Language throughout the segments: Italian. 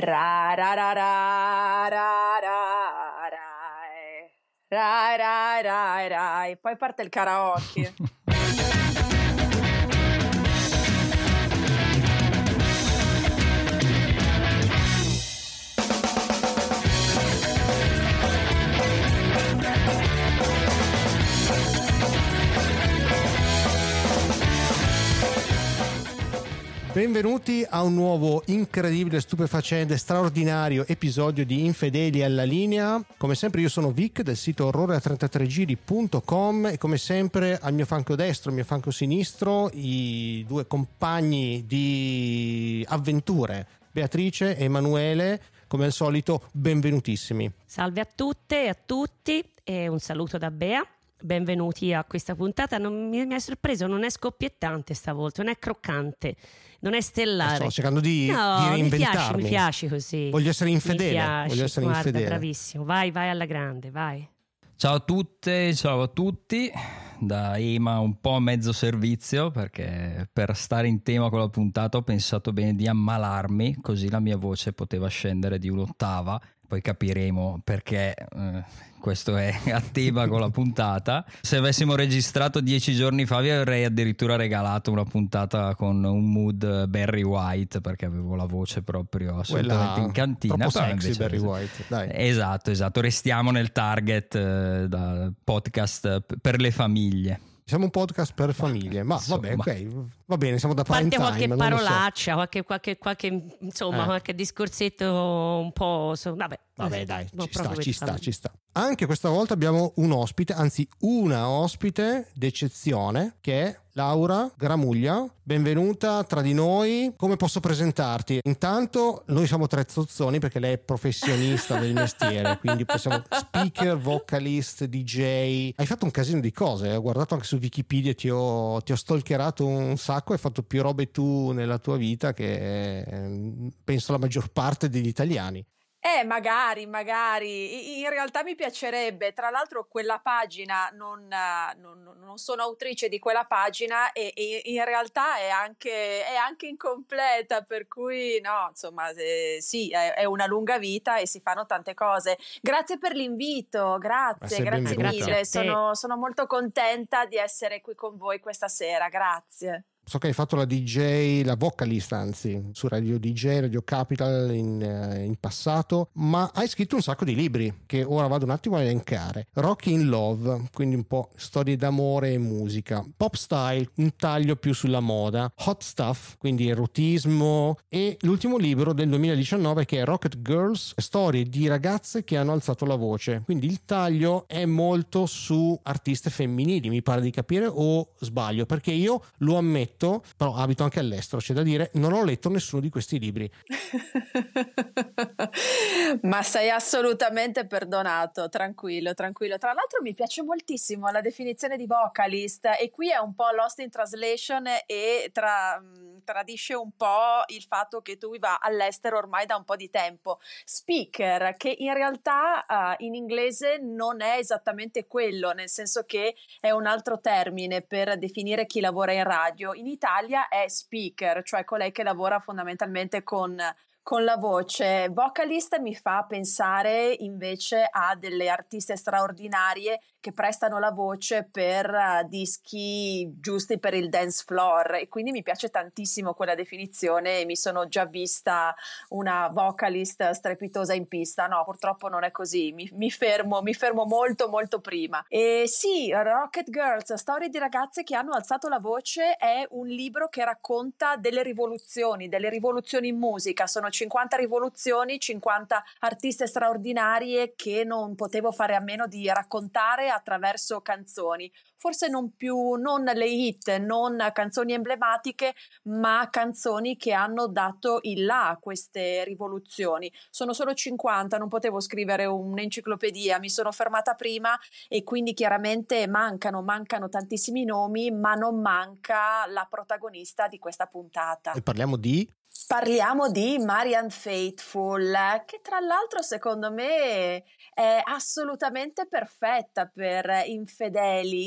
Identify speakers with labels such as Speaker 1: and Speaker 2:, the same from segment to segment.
Speaker 1: Ra ra ra ra ra ra rai. Rai rai rai rai. Poi parte il karaoke.
Speaker 2: Benvenuti a un nuovo incredibile, stupefacente, straordinario episodio di Infedeli alla linea. Come sempre io sono Vic del sito orrore33giri.com e come sempre al mio fianco destro al mio fianco sinistro i due compagni di avventure, Beatrice e Emanuele. Come al solito, benvenutissimi.
Speaker 3: Salve a tutte e a tutti e un saluto da Bea. Benvenuti a questa puntata. Non, mi, mi ha sorpreso, non è scoppiettante stavolta, non è croccante, non è stellare.
Speaker 2: Sto cercando di,
Speaker 3: no,
Speaker 2: di reinventarmi.
Speaker 3: Mi piace, mi piace così.
Speaker 2: Voglio essere infedele.
Speaker 3: Mi piace,
Speaker 2: voglio essere
Speaker 3: guarda,
Speaker 2: infedele.
Speaker 3: bravissimo. Vai, vai alla grande, vai.
Speaker 4: Ciao a tutte, ciao a tutti. Da Ema un po' a mezzo servizio perché per stare in tema con la puntata ho pensato bene di ammalarmi così la mia voce poteva scendere di un'ottava. Poi capiremo perché eh, questo è a tema con la puntata. Se avessimo registrato dieci giorni fa vi avrei addirittura regalato una puntata con un mood Barry White perché avevo la voce proprio assolutamente
Speaker 2: Quella
Speaker 4: in cantina.
Speaker 2: Sexy
Speaker 4: invece-
Speaker 2: Barry White. Dai.
Speaker 4: Esatto, esatto, restiamo nel target eh, da podcast per le famiglie.
Speaker 2: Siamo un podcast per famiglie, ma vabbè,
Speaker 4: insomma.
Speaker 2: ok, va bene, siamo da
Speaker 3: parte qualche
Speaker 2: time, lo so.
Speaker 3: parolaccia, qualche, qualche, qualche, insomma,
Speaker 2: Eh.
Speaker 3: qualche discorsetto un po'. so- vabbè,
Speaker 2: Vabbè, dai, ci sta, ci sta, ci sta. Anche questa volta abbiamo un ospite, anzi una ospite d'eccezione che è Laura Gramuglia. Benvenuta tra di noi. Come posso presentarti? Intanto noi siamo tre zozzoni perché lei è professionista del mestiere, quindi possiamo speaker, vocalist, DJ. Hai fatto un casino di cose, ho guardato anche su Wikipedia, ti ho, ti ho stalkerato un sacco, hai fatto più robe tu nella tua vita che eh, penso la maggior parte degli italiani.
Speaker 1: Eh, magari, magari. In realtà mi piacerebbe. Tra l'altro, quella pagina non, non- non- sono autrice di quella pagina e, e in realtà è anche, è anche incompleta. Per cui, no, insomma, eh, sì, è, è una lunga vita e si fanno tante cose. Grazie per l'invito, grazie, grazie
Speaker 2: benvenuta.
Speaker 1: mille.
Speaker 3: Grazie.
Speaker 1: Sono, sono molto contenta di essere qui con voi questa sera. Grazie.
Speaker 2: So che hai fatto la DJ, la vocalist anzi, su Radio DJ, Radio Capital in, eh, in passato, ma hai scritto un sacco di libri che ora vado un attimo a elencare. Rock in Love, quindi un po' storie d'amore e musica. Pop Style, un taglio più sulla moda. Hot Stuff, quindi erotismo. E l'ultimo libro del 2019 che è Rocket Girls, storie di ragazze che hanno alzato la voce. Quindi il taglio è molto su artiste femminili, mi pare di capire, o sbaglio, perché io lo ammetto, però abito anche all'estero, c'è da dire, non ho letto nessuno di questi libri.
Speaker 1: Ma sei assolutamente perdonato, tranquillo, tranquillo. Tra l'altro mi piace moltissimo la definizione di vocalist e qui è un po' lost in translation e tra- mh, tradisce un po' il fatto che tu viva all'estero ormai da un po' di tempo. Speaker, che in realtà eh, in inglese non è esattamente quello, nel senso che è un altro termine per definire chi lavora in radio. In Italia è speaker, cioè colei che lavora fondamentalmente con con la voce. Vocalist mi fa pensare invece a delle artiste straordinarie che prestano la voce per eh, dischi giusti per il dance floor e quindi mi piace tantissimo quella definizione e mi sono già vista una vocalist strepitosa in pista. No, purtroppo non è così, mi, mi fermo, mi fermo molto molto prima. E sì, Rocket Girls, storie di ragazze che hanno alzato la voce è un libro che racconta delle rivoluzioni, delle rivoluzioni in musica. Sono 50 rivoluzioni, 50 artiste straordinarie che non potevo fare a meno di raccontare attraverso canzoni. Forse non più, non le hit, non canzoni emblematiche, ma canzoni che hanno dato il là a queste rivoluzioni. Sono solo 50, non potevo scrivere un'enciclopedia, mi sono fermata prima e quindi chiaramente mancano, mancano tantissimi nomi, ma non manca la protagonista di questa puntata.
Speaker 2: E parliamo di
Speaker 1: Parliamo di Marianne Faithful, che tra l'altro secondo me è assolutamente perfetta per infedeli, infedeli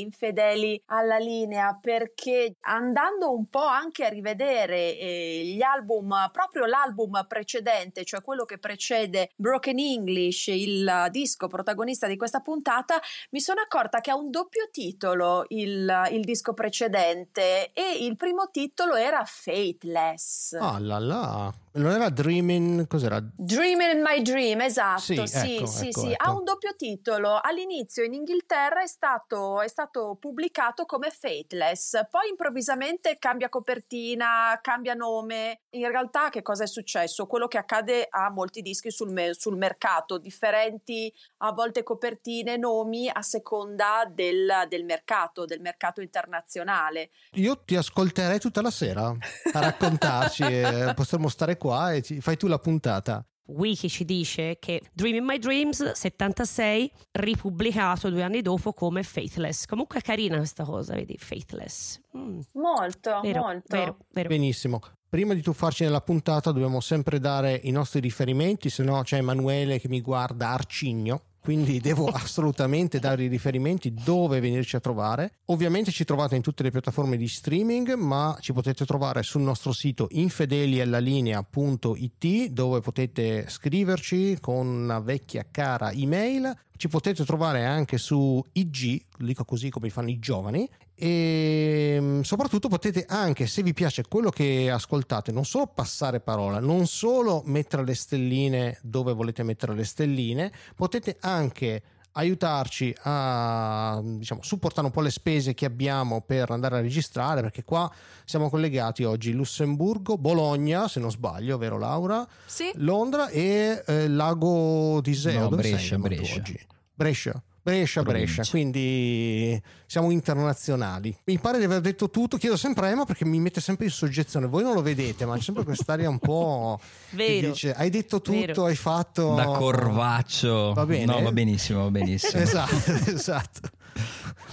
Speaker 1: alla linea, perché andando un po' anche a rivedere eh, gli album, proprio l'album precedente, cioè quello che precede Broken English, il disco protagonista di questa puntata, mi sono accorta che ha un doppio titolo il, il disco precedente e il primo titolo era Fateless.
Speaker 2: Ah là là. Non era Dreaming, cos'era?
Speaker 1: Dreaming in My Dream, esatto, sì, sì,
Speaker 2: ecco,
Speaker 1: sì,
Speaker 2: ecco,
Speaker 1: sì.
Speaker 2: ecco.
Speaker 1: ha un doppio titolo. All'inizio in Inghilterra è stato, è stato pubblicato come Fateless, poi improvvisamente cambia copertina, cambia nome. In realtà che cosa è successo? Quello che accade a molti dischi sul, me- sul mercato, differenti a volte copertine, nomi a seconda del, del mercato, del mercato internazionale.
Speaker 2: Io ti ascolterei tutta la sera a raccontarci, e potremmo stare qua e ci, fai tu la puntata.
Speaker 3: Wiki ci dice che Dream in My Dreams 76 ripubblicato due anni dopo come Faithless. Comunque è carina questa cosa vedi Faithless. Mm.
Speaker 1: molto
Speaker 3: vero,
Speaker 1: molto.
Speaker 3: vero, vero.
Speaker 2: benissimo. Prima di tuffarci nella puntata dobbiamo sempre dare i nostri riferimenti se no c'è Emanuele che mi guarda arcigno quindi devo assolutamente dare i riferimenti dove venirci a trovare. Ovviamente ci trovate in tutte le piattaforme di streaming, ma ci potete trovare sul nostro sito infedeliallalinea.it dove potete scriverci con una vecchia cara email. Ci potete trovare anche su IG, dico così come fanno i giovani, e mm, soprattutto potete anche, se vi piace quello che ascoltate, non solo passare parola, non solo mettere le stelline dove volete mettere le stelline, potete anche aiutarci a diciamo, supportare un po' le spese che abbiamo per andare a registrare perché qua siamo collegati oggi Lussemburgo, Bologna se non sbaglio, vero Laura?
Speaker 1: Sì.
Speaker 2: Londra e eh, Lago di Iseo.
Speaker 4: No, Brescia, Brescia.
Speaker 2: oggi? Brescia. Brescia,
Speaker 4: Provincia.
Speaker 2: Brescia, quindi siamo internazionali. Mi pare di aver detto tutto. Chiedo sempre a Emma perché mi mette sempre in soggezione. Voi non lo vedete, ma c'è sempre quest'aria un po'.
Speaker 3: Vero.
Speaker 2: dice, hai detto tutto,
Speaker 3: Vero.
Speaker 2: hai fatto.
Speaker 4: Da corvaccio.
Speaker 2: Va bene?
Speaker 4: No, va benissimo, va benissimo.
Speaker 2: Esatto, esatto.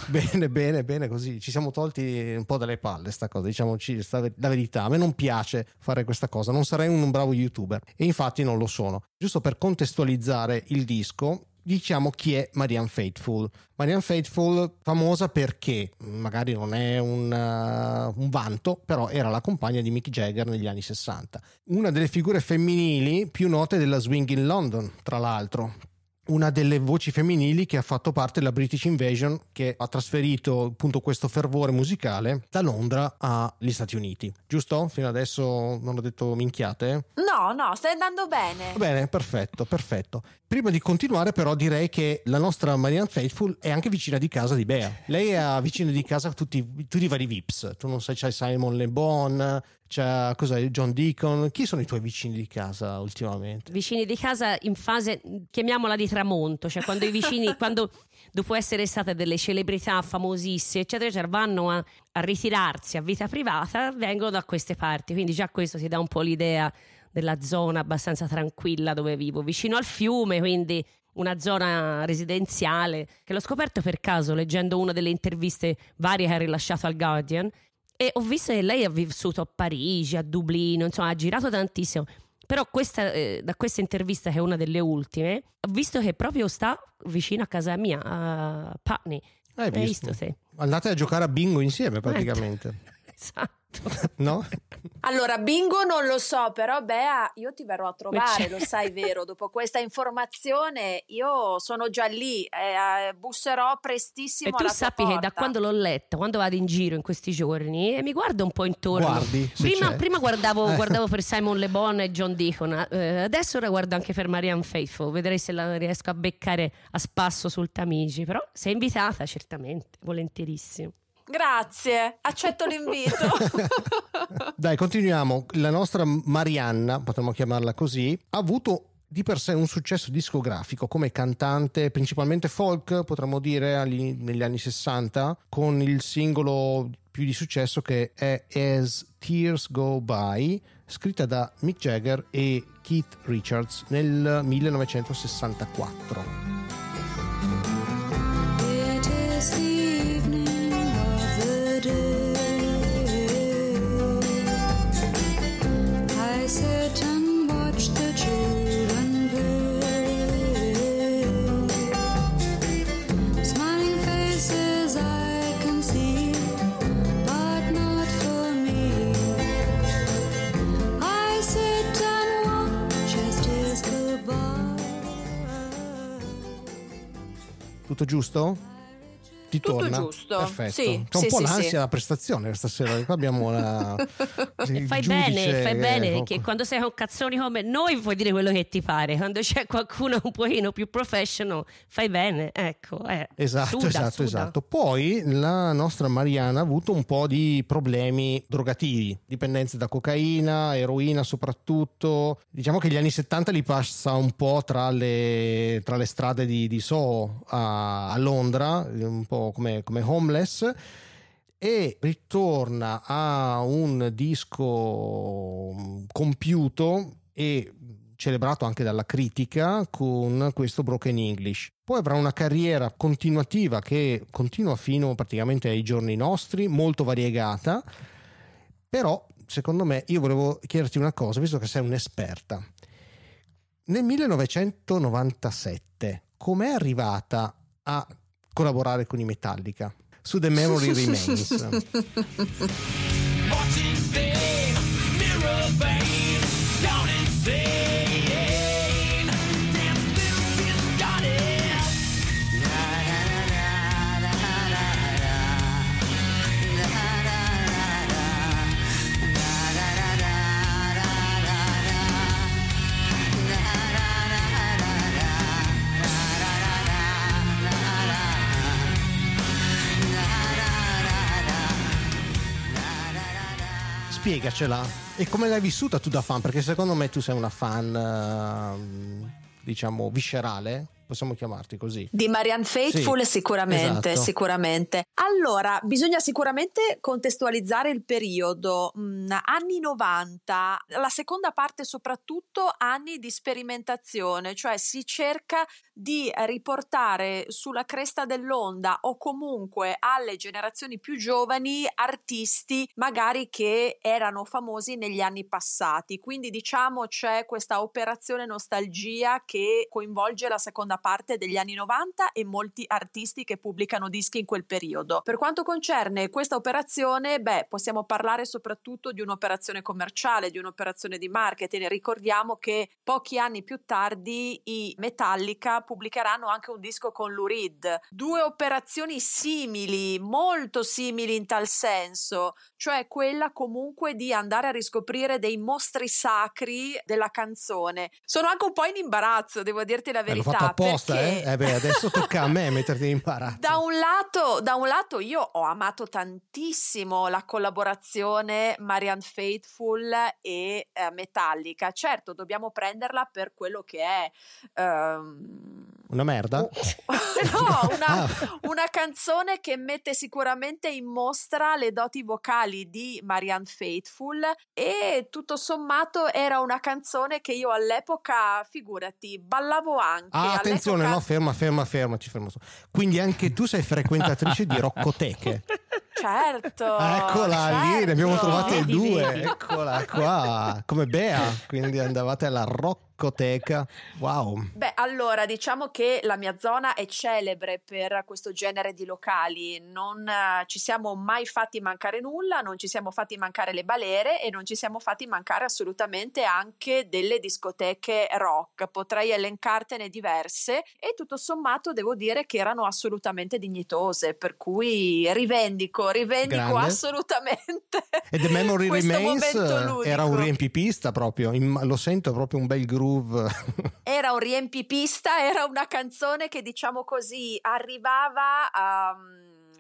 Speaker 2: Bene, bene, bene, così ci siamo tolti un po' dalle palle sta cosa, diciamoci sta- la verità. A me non piace fare questa cosa, non sarei un bravo youtuber e infatti non lo sono. Giusto per contestualizzare il disco, diciamo chi è Marianne Faithful. Marianne Faithful famosa perché magari non è un, uh, un vanto, però era la compagna di Mick Jagger negli anni 60. Una delle figure femminili più note della swing in London, tra l'altro una delle voci femminili che ha fatto parte della British Invasion che ha trasferito appunto questo fervore musicale da Londra agli Stati Uniti. Giusto? Fino adesso non ho detto minchiate?
Speaker 1: No, no, stai andando bene.
Speaker 2: Bene, perfetto, perfetto. Prima di continuare però direi che la nostra Marianne Faithful è anche vicina di casa di Bea. Lei ha vicino di casa tutti, tutti i vari Vips. Tu non sai, c'è Simon Le Bon, c'è cos'è, John Deacon. Chi sono i tuoi vicini di casa ultimamente?
Speaker 3: vicini di casa in fase chiamiamola di tramonto cioè quando i vicini quando dopo essere state delle celebrità famosissime eccetera eccetera vanno a, a ritirarsi a vita privata vengono da queste parti quindi già questo ti dà un po' l'idea della zona abbastanza tranquilla dove vivo vicino al fiume quindi una zona residenziale che l'ho scoperto per caso leggendo una delle interviste varie che ha rilasciato al Guardian e ho visto che lei ha vissuto a Parigi, a Dublino, insomma ha girato tantissimo. Però questa, eh, da questa intervista, che è una delle ultime, ho visto che proprio sta vicino a casa mia, a Putney.
Speaker 2: Hai
Speaker 3: Hai
Speaker 2: visto?
Speaker 3: visto, sì.
Speaker 2: Andate a giocare a bingo insieme praticamente,
Speaker 3: Esatto.
Speaker 2: no?
Speaker 1: Allora, bingo non lo so, però Bea, io ti verrò a trovare, lo sai vero, dopo questa informazione io sono già lì, eh, busserò prestissimo
Speaker 3: E tu
Speaker 1: alla tua
Speaker 3: sappi che da
Speaker 1: porta.
Speaker 3: quando l'ho letta, quando vado in giro in questi giorni, e mi guardo un po' intorno.
Speaker 2: Guardi,
Speaker 3: Prima, prima guardavo,
Speaker 2: Eh.
Speaker 3: guardavo per Simon Le Bon e John Deacon, eh, adesso ora guardo anche per Marianne Faithful, vedrei se la riesco a beccare a spasso sul Tamigi. Però sei invitata, certamente, volentierissimo.
Speaker 1: Grazie, accetto l'invito.
Speaker 2: Dai, continuiamo. La nostra Marianna, potremmo chiamarla così, ha avuto di per sé un successo discografico come cantante, principalmente folk, potremmo dire, negli anni 60, con il singolo più di successo che è As Tears Go By, scritta da Mick Jagger e Keith Richards nel 1964. Giusto? Ti
Speaker 1: Tutto
Speaker 2: torna?
Speaker 1: giusto.
Speaker 2: Perfetto.
Speaker 1: Sì,
Speaker 2: C'è un
Speaker 1: sì,
Speaker 2: po'
Speaker 1: sì,
Speaker 2: l'ansia
Speaker 1: sì.
Speaker 2: da prestazione stasera. Qua abbiamo la. Il
Speaker 3: fai bene, fai
Speaker 2: che-
Speaker 3: bene che quando sei con cazzoni come noi puoi dire quello che ti pare. Quando c'è qualcuno un pochino più professional, fai bene, ecco. eh.
Speaker 2: Esatto,
Speaker 3: Suda,
Speaker 2: esatto,
Speaker 3: suda.
Speaker 2: esatto. Poi la nostra Mariana ha avuto un po' di problemi drogativi, dipendenze da cocaina, eroina soprattutto. Diciamo che gli anni 70 li passa un po' tra le, tra le strade di, di Soho a, a Londra, un po' come, come homeless. E ritorna a un disco mm, compiuto e celebrato anche dalla critica con questo Broken English. Poi avrà una carriera continuativa che continua fino praticamente ai giorni nostri, molto variegata, però secondo me io volevo chiederti una cosa, visto che sei un'esperta. Nel 1997 com'è arrivata a collaborare con i Metallica su The Memory Remains? Spiegacela. E come l'hai vissuta tu da fan? Perché secondo me tu sei una fan, ehm, diciamo, viscerale, possiamo chiamarti così.
Speaker 1: Di Marianne Faithful
Speaker 2: Sì,
Speaker 1: sicuramente,
Speaker 2: esatto.
Speaker 1: sicuramente. Allora, bisogna sicuramente contestualizzare il periodo. Mm, anni 90, la seconda parte soprattutto anni di sperimentazione, cioè si cerca di riportare sulla cresta dell'onda o comunque alle generazioni più giovani artisti magari che erano famosi negli anni passati. Quindi diciamo c'è questa operazione nostalgia che coinvolge la seconda parte degli anni 90 e molti artisti che pubblicano dischi in quel periodo. Per quanto concerne questa operazione, beh, possiamo parlare soprattutto di un'operazione commerciale, di un'operazione di marketing. Ricordiamo che pochi anni più tardi i Metallica pubblicheranno anche un disco con Lou Reed. Due operazioni simili, molto simili in tal senso, cioè quella comunque di andare a riscoprire dei mostri sacri della canzone. Sono anche un po' in imbarazzo, devo dirti la verità.
Speaker 2: fatto apposta, eh? Eh beh, adesso tocca a me metterti in imbarazzo.
Speaker 1: Da un, lato, da un lato io ho amato tantissimo la collaborazione Marianne Faithful e eh, Metallica. Certo, dobbiamo prenderla per quello che è. ehm,
Speaker 2: Una merda?
Speaker 1: no, una,
Speaker 2: Ah.
Speaker 1: una canzone che mette sicuramente in mostra le doti vocali di Marianne Faithful e tutto sommato era una canzone che io all'epoca, figurati, ballavo anche.
Speaker 2: Ah, attenzione,
Speaker 1: All'epoca-
Speaker 2: no, ferma, ferma, ferma, ci fermo. Quindi anche tu sei frequentatrice di roccoteche.
Speaker 1: Certo.
Speaker 2: Eccola lì, ne abbiamo
Speaker 1: certo.
Speaker 2: trovate due. Eccola qua, come Bea. Quindi andavate alla roccoteca. Wow.
Speaker 1: Beh, allora diciamo che la mia zona è celebre per questo genere di locali, non eh, ci siamo mai fatti mancare nulla, non ci siamo fatti mancare le balere e non ci siamo fatti mancare assolutamente anche delle discoteche rock. Potrei elencartene diverse e tutto sommato devo dire che erano assolutamente dignitose, per cui rivendico, rivendico
Speaker 2: Grande.
Speaker 1: assolutamente.
Speaker 2: E The Memory Remains era un riempipista proprio, lo sento proprio un bel groove.
Speaker 1: Era un riempipista, era una canzone che diciamo così arrivava a, a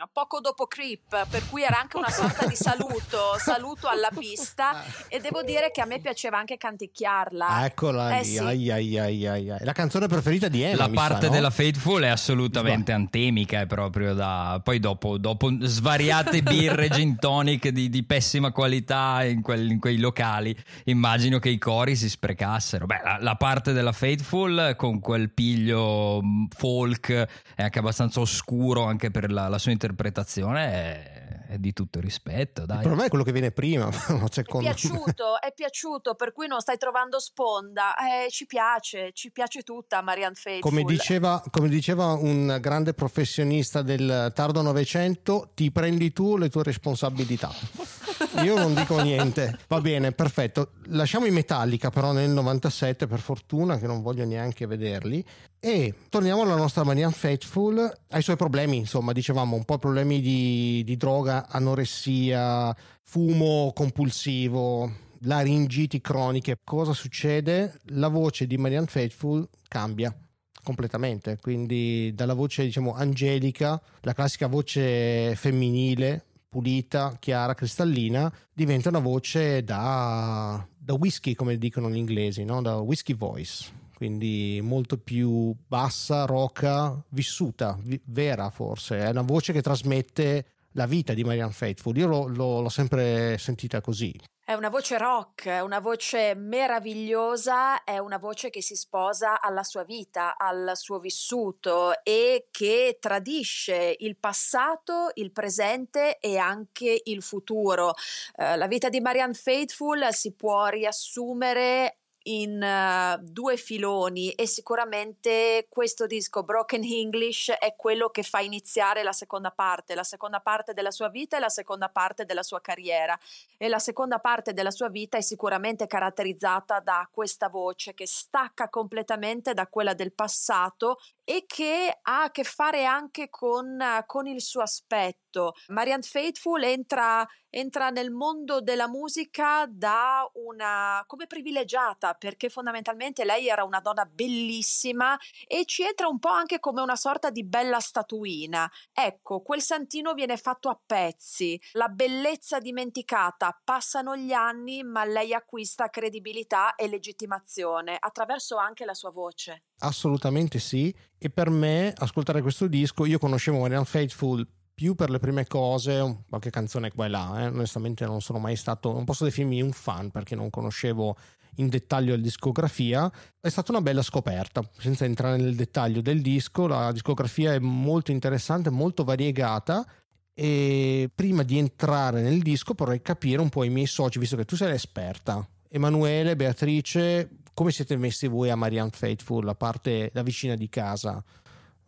Speaker 1: poco dopo Creep, per cui era anche una sorta di saluto, saluto alla pista e devo dire che a me piaceva anche canticchiarla.
Speaker 2: Ah, eccola
Speaker 1: Eh
Speaker 2: lì.
Speaker 1: sì.
Speaker 2: ai, ai, ai, ai. La canzone preferita di Emma.
Speaker 4: La
Speaker 2: mi sa,
Speaker 4: parte
Speaker 2: no?
Speaker 4: della Faithful è assolutamente antemica, è proprio da... Poi dopo, dopo svariate birre gin tonic di, di pessima qualità in, quel- in quei locali, immagino che i cori si sprecassero. Beh, la, la parte della Faithful con quel piglio mh, folk è anche abbastanza oscuro anche per la, la sua interpretazione, è, è di tutto rispetto,
Speaker 2: Il
Speaker 4: dai.
Speaker 2: problema è quello che viene prima.
Speaker 1: È
Speaker 2: secondo me.
Speaker 1: piaciuto, è piaciuto, per cui non stai trovando sponda. Eh, ci piace, ci piace tutta Marianne Faithful.
Speaker 2: Come diceva, come diceva un grande professionista del tardo Novecento, ti prendi tu le tue responsabilità. Io non dico niente. Va bene, perfetto. Lasciamo i Metallica però nel 97 per fortuna che non voglio neanche vederli. E torniamo alla nostra Marianne Faithful, ai suoi problemi, insomma, dicevamo un po' problemi di, di droga, anoressia, fumo compulsivo, laringiti croniche. Cosa succede? La voce di Marianne Faithful cambia completamente, quindi dalla voce diciamo angelica, la classica voce femminile, pulita, chiara, cristallina, diventa una voce da, da whisky, come dicono gli inglesi, no? da whisky voice. Quindi molto più bassa, roca, vissuta, vi- vera forse. È una voce che trasmette la vita di Marianne Faithful. Io l'ho- l'ho- l'ho sempre sentita così.
Speaker 1: È una voce rock, è una voce meravigliosa, è una voce che si sposa alla sua vita, al suo vissuto e che tradisce il passato, il presente e anche il futuro. Eh, la vita di Marianne Faithful si può riassumere in eh, due filoni e sicuramente questo disco Broken English è quello che fa iniziare la seconda parte, la seconda parte della sua vita e la seconda parte della sua carriera. E la seconda parte della sua vita è sicuramente caratterizzata da questa voce che stacca completamente da quella del passato e che ha a che fare anche con, eh, con il suo aspetto. Marianne Faithful entra, entra nel mondo della musica da una come privilegiata perché fondamentalmente lei era una donna bellissima e ci entra un po' anche come una sorta di bella statuina. Ecco, quel santino viene fatto a pezzi, la bellezza dimenticata, passano gli anni, ma lei acquista credibilità e legittimazione attraverso anche la sua voce.
Speaker 2: Assolutamente sì. E per me, ascoltare questo disco, io conoscevo Marianne Faithful più per le prime cose, qualche canzone qua e là. eh. Onestamente, non sono mai stato, non posso definirmi un fan perché non conoscevo in dettaglio la discografia. È stata una bella scoperta, senza entrare nel dettaglio del disco. La discografia è molto interessante, molto variegata. E prima di entrare nel disco, vorrei capire un po' i miei soci, visto che tu sei l'esperta. Emanuele, Beatrice, come siete messi voi a Marianne Faithful, la parte da vicina di casa?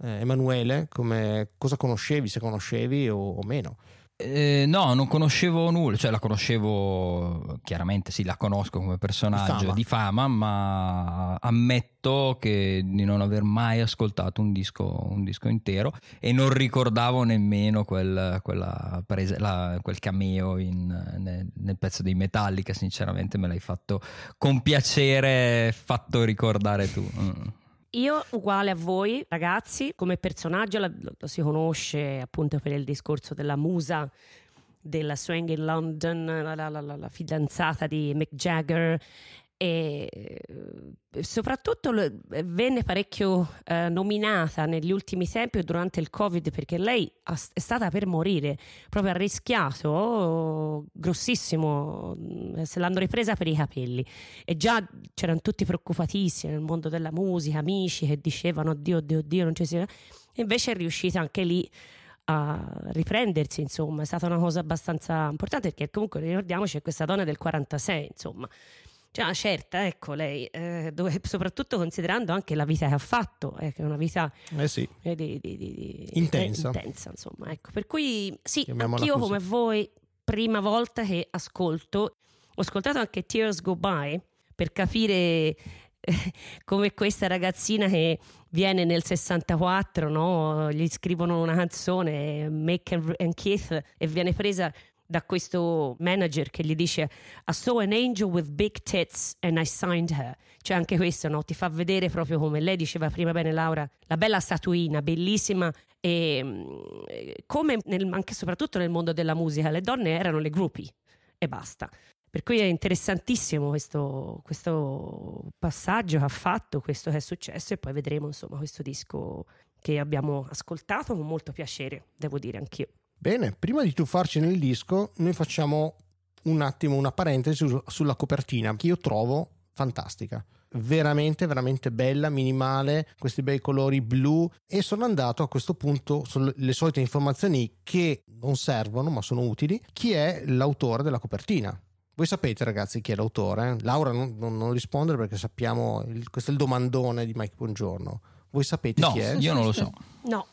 Speaker 2: Eh, Emanuele, come- cosa conoscevi, se conoscevi o, o meno?
Speaker 4: Eh, no, non conoscevo nulla, cioè la conoscevo chiaramente, sì, la conosco come personaggio
Speaker 2: Di
Speaker 4: di fama, ma ammetto che di non aver mai ascoltato un disco, un disco intero e non ricordavo nemmeno quel, quella prese- la- quel cameo in- nel, nel pezzo dei Metallica, sinceramente me l'hai fatto con piacere fatto ricordare tu. Mm.
Speaker 3: Io, uguale a voi, ragazzi, come personaggio la- lo, si conosce appunto per il discorso della musa della Swing in London, la- la- la- la fidanzata di Mick Jagger e eh, soprattutto lo- venne parecchio eh, nominata negli ultimi tempi durante il Covid perché lei è stata per morire, proprio ha rischiato grossissimo, mm, se l'hanno ripresa per i capelli. E già c'erano tutti preoccupatissimi nel mondo della musica, amici che dicevano oddio, oddio, oddio, non ci si... Invece è riuscita anche lì a riprendersi, insomma, è stata una cosa abbastanza importante perché comunque ricordiamoci che questa donna è del 46, insomma. Cioè, una certa, ecco lei, eh, dove- soprattutto considerando anche la vita che ha fatto, eh, che è una vita
Speaker 2: Eh sì,
Speaker 3: eh, di- di- di- di-
Speaker 2: Intensa.
Speaker 3: eh, intensa, insomma, ecco. Per cui sì,
Speaker 2: Chiamiamola
Speaker 3: anch'io
Speaker 2: così.
Speaker 3: come voi, prima volta che ascolto, ho ascoltato anche Tears Go By per capire eh, come questa ragazzina che viene nel 64, no? gli scrivono una canzone, Make and Keith, e viene presa da questo manager che gli dice I saw an angel with big tits and I signed her. Cioè anche questo no? ti fa vedere proprio come lei diceva prima bene Laura, la bella statuina, bellissima e mm, eh, come nel- anche e soprattutto nel mondo della musica le donne erano le groupie e basta. Per cui è interessantissimo questo, questo passaggio che ha fatto, questo che è successo e poi vedremo insomma questo disco che abbiamo ascoltato con molto piacere, devo dire anch'io.
Speaker 2: Bene, prima di tuffarci nel disco, noi facciamo un attimo una parentesi su- sulla copertina che io trovo fantastica. Veramente, veramente bella, minimale, questi bei colori blu e sono andato a questo punto sulle solite informazioni che non servono ma sono utili. Chi è l'autore della copertina? Voi sapete ragazzi chi è l'autore? Laura non, non- non rispondere perché sappiamo, il- questo è il domandone di Mike Buongiorno. Voi sapete
Speaker 4: No,
Speaker 2: chi è?
Speaker 4: io non lo so.
Speaker 3: No,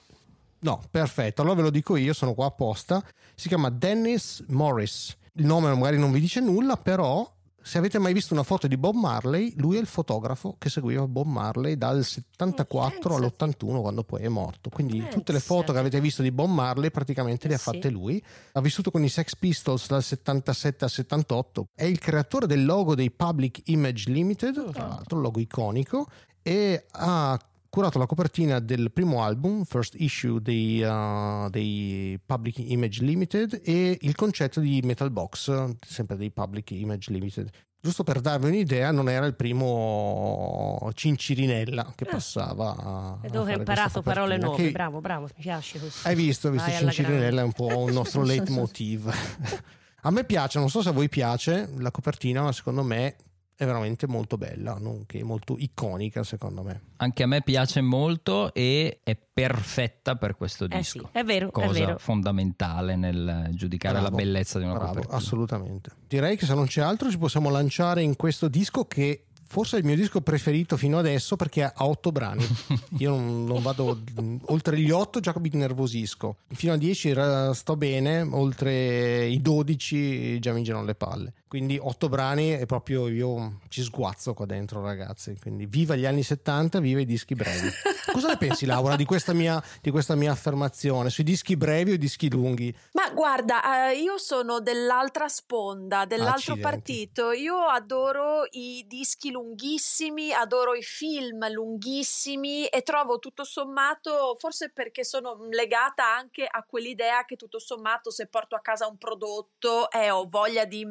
Speaker 2: No, perfetto, allora ve lo dico io, sono qua apposta. Si chiama Dennis Morris. il nome magari non vi dice nulla, però se avete mai visto una foto di Bob Marley, lui è il fotografo che seguiva Bob Marley dal 74
Speaker 3: Oh,
Speaker 2: all'81 quando poi è morto. Quindi tutte le foto che avete visto di Bob Marley praticamente le ha fatte lui. Ha vissuto con i Sex Pistols dal 77 al 78. È il creatore del logo dei Public Image Limited, tra l'altro, un logo iconico, e ha curato la copertina del primo album, first issue dei, uh, dei Public Image Limited e il concetto di Metal Box, sempre dei Public Image Limited. Giusto per darvi un'idea, non era il primo Cincirinella che
Speaker 3: Ah.
Speaker 2: passava.
Speaker 3: E dove
Speaker 2: fare
Speaker 3: imparato parole nuove,
Speaker 2: che-
Speaker 3: bravo, bravo, mi piace così.
Speaker 2: Hai visto, visto
Speaker 3: Vai
Speaker 2: Cincirinella è un po' un nostro leitmotiv. a me piace, non so se a voi piace la copertina, ma secondo me è veramente molto bella, nonché molto iconica secondo me.
Speaker 4: Anche a me piace molto e è perfetta per questo
Speaker 3: Eh sì,
Speaker 4: disco.
Speaker 3: è vero, è
Speaker 4: Cosa
Speaker 3: vero.
Speaker 4: fondamentale nel giudicare
Speaker 2: Bravo,
Speaker 4: la bellezza di una
Speaker 2: Bravo,
Speaker 4: copertina.
Speaker 2: assolutamente. Direi che se non c'è altro ci possiamo lanciare in questo disco che forse è il mio disco preferito fino adesso perché ha otto brani. Io non, non vado oltre gli otto già mi nervosisco. Fino a 10 era- sto bene, oltre i 12 già mi girano le palle. Quindi otto brani e proprio io ci sguazzo qua dentro ragazzi. Quindi viva gli anni 70, viva i dischi brevi. Cosa ne pensi Laura di questa mia, di questa mia affermazione sui dischi brevi o i dischi lunghi?
Speaker 1: Ma guarda, eh, io sono dell'altra sponda, dell'altro
Speaker 2: Accidenti.
Speaker 1: partito. Io adoro i dischi lunghissimi, adoro i film lunghissimi e trovo tutto sommato, forse perché sono legata anche a quell'idea che tutto sommato se porto a casa un prodotto e ho voglia di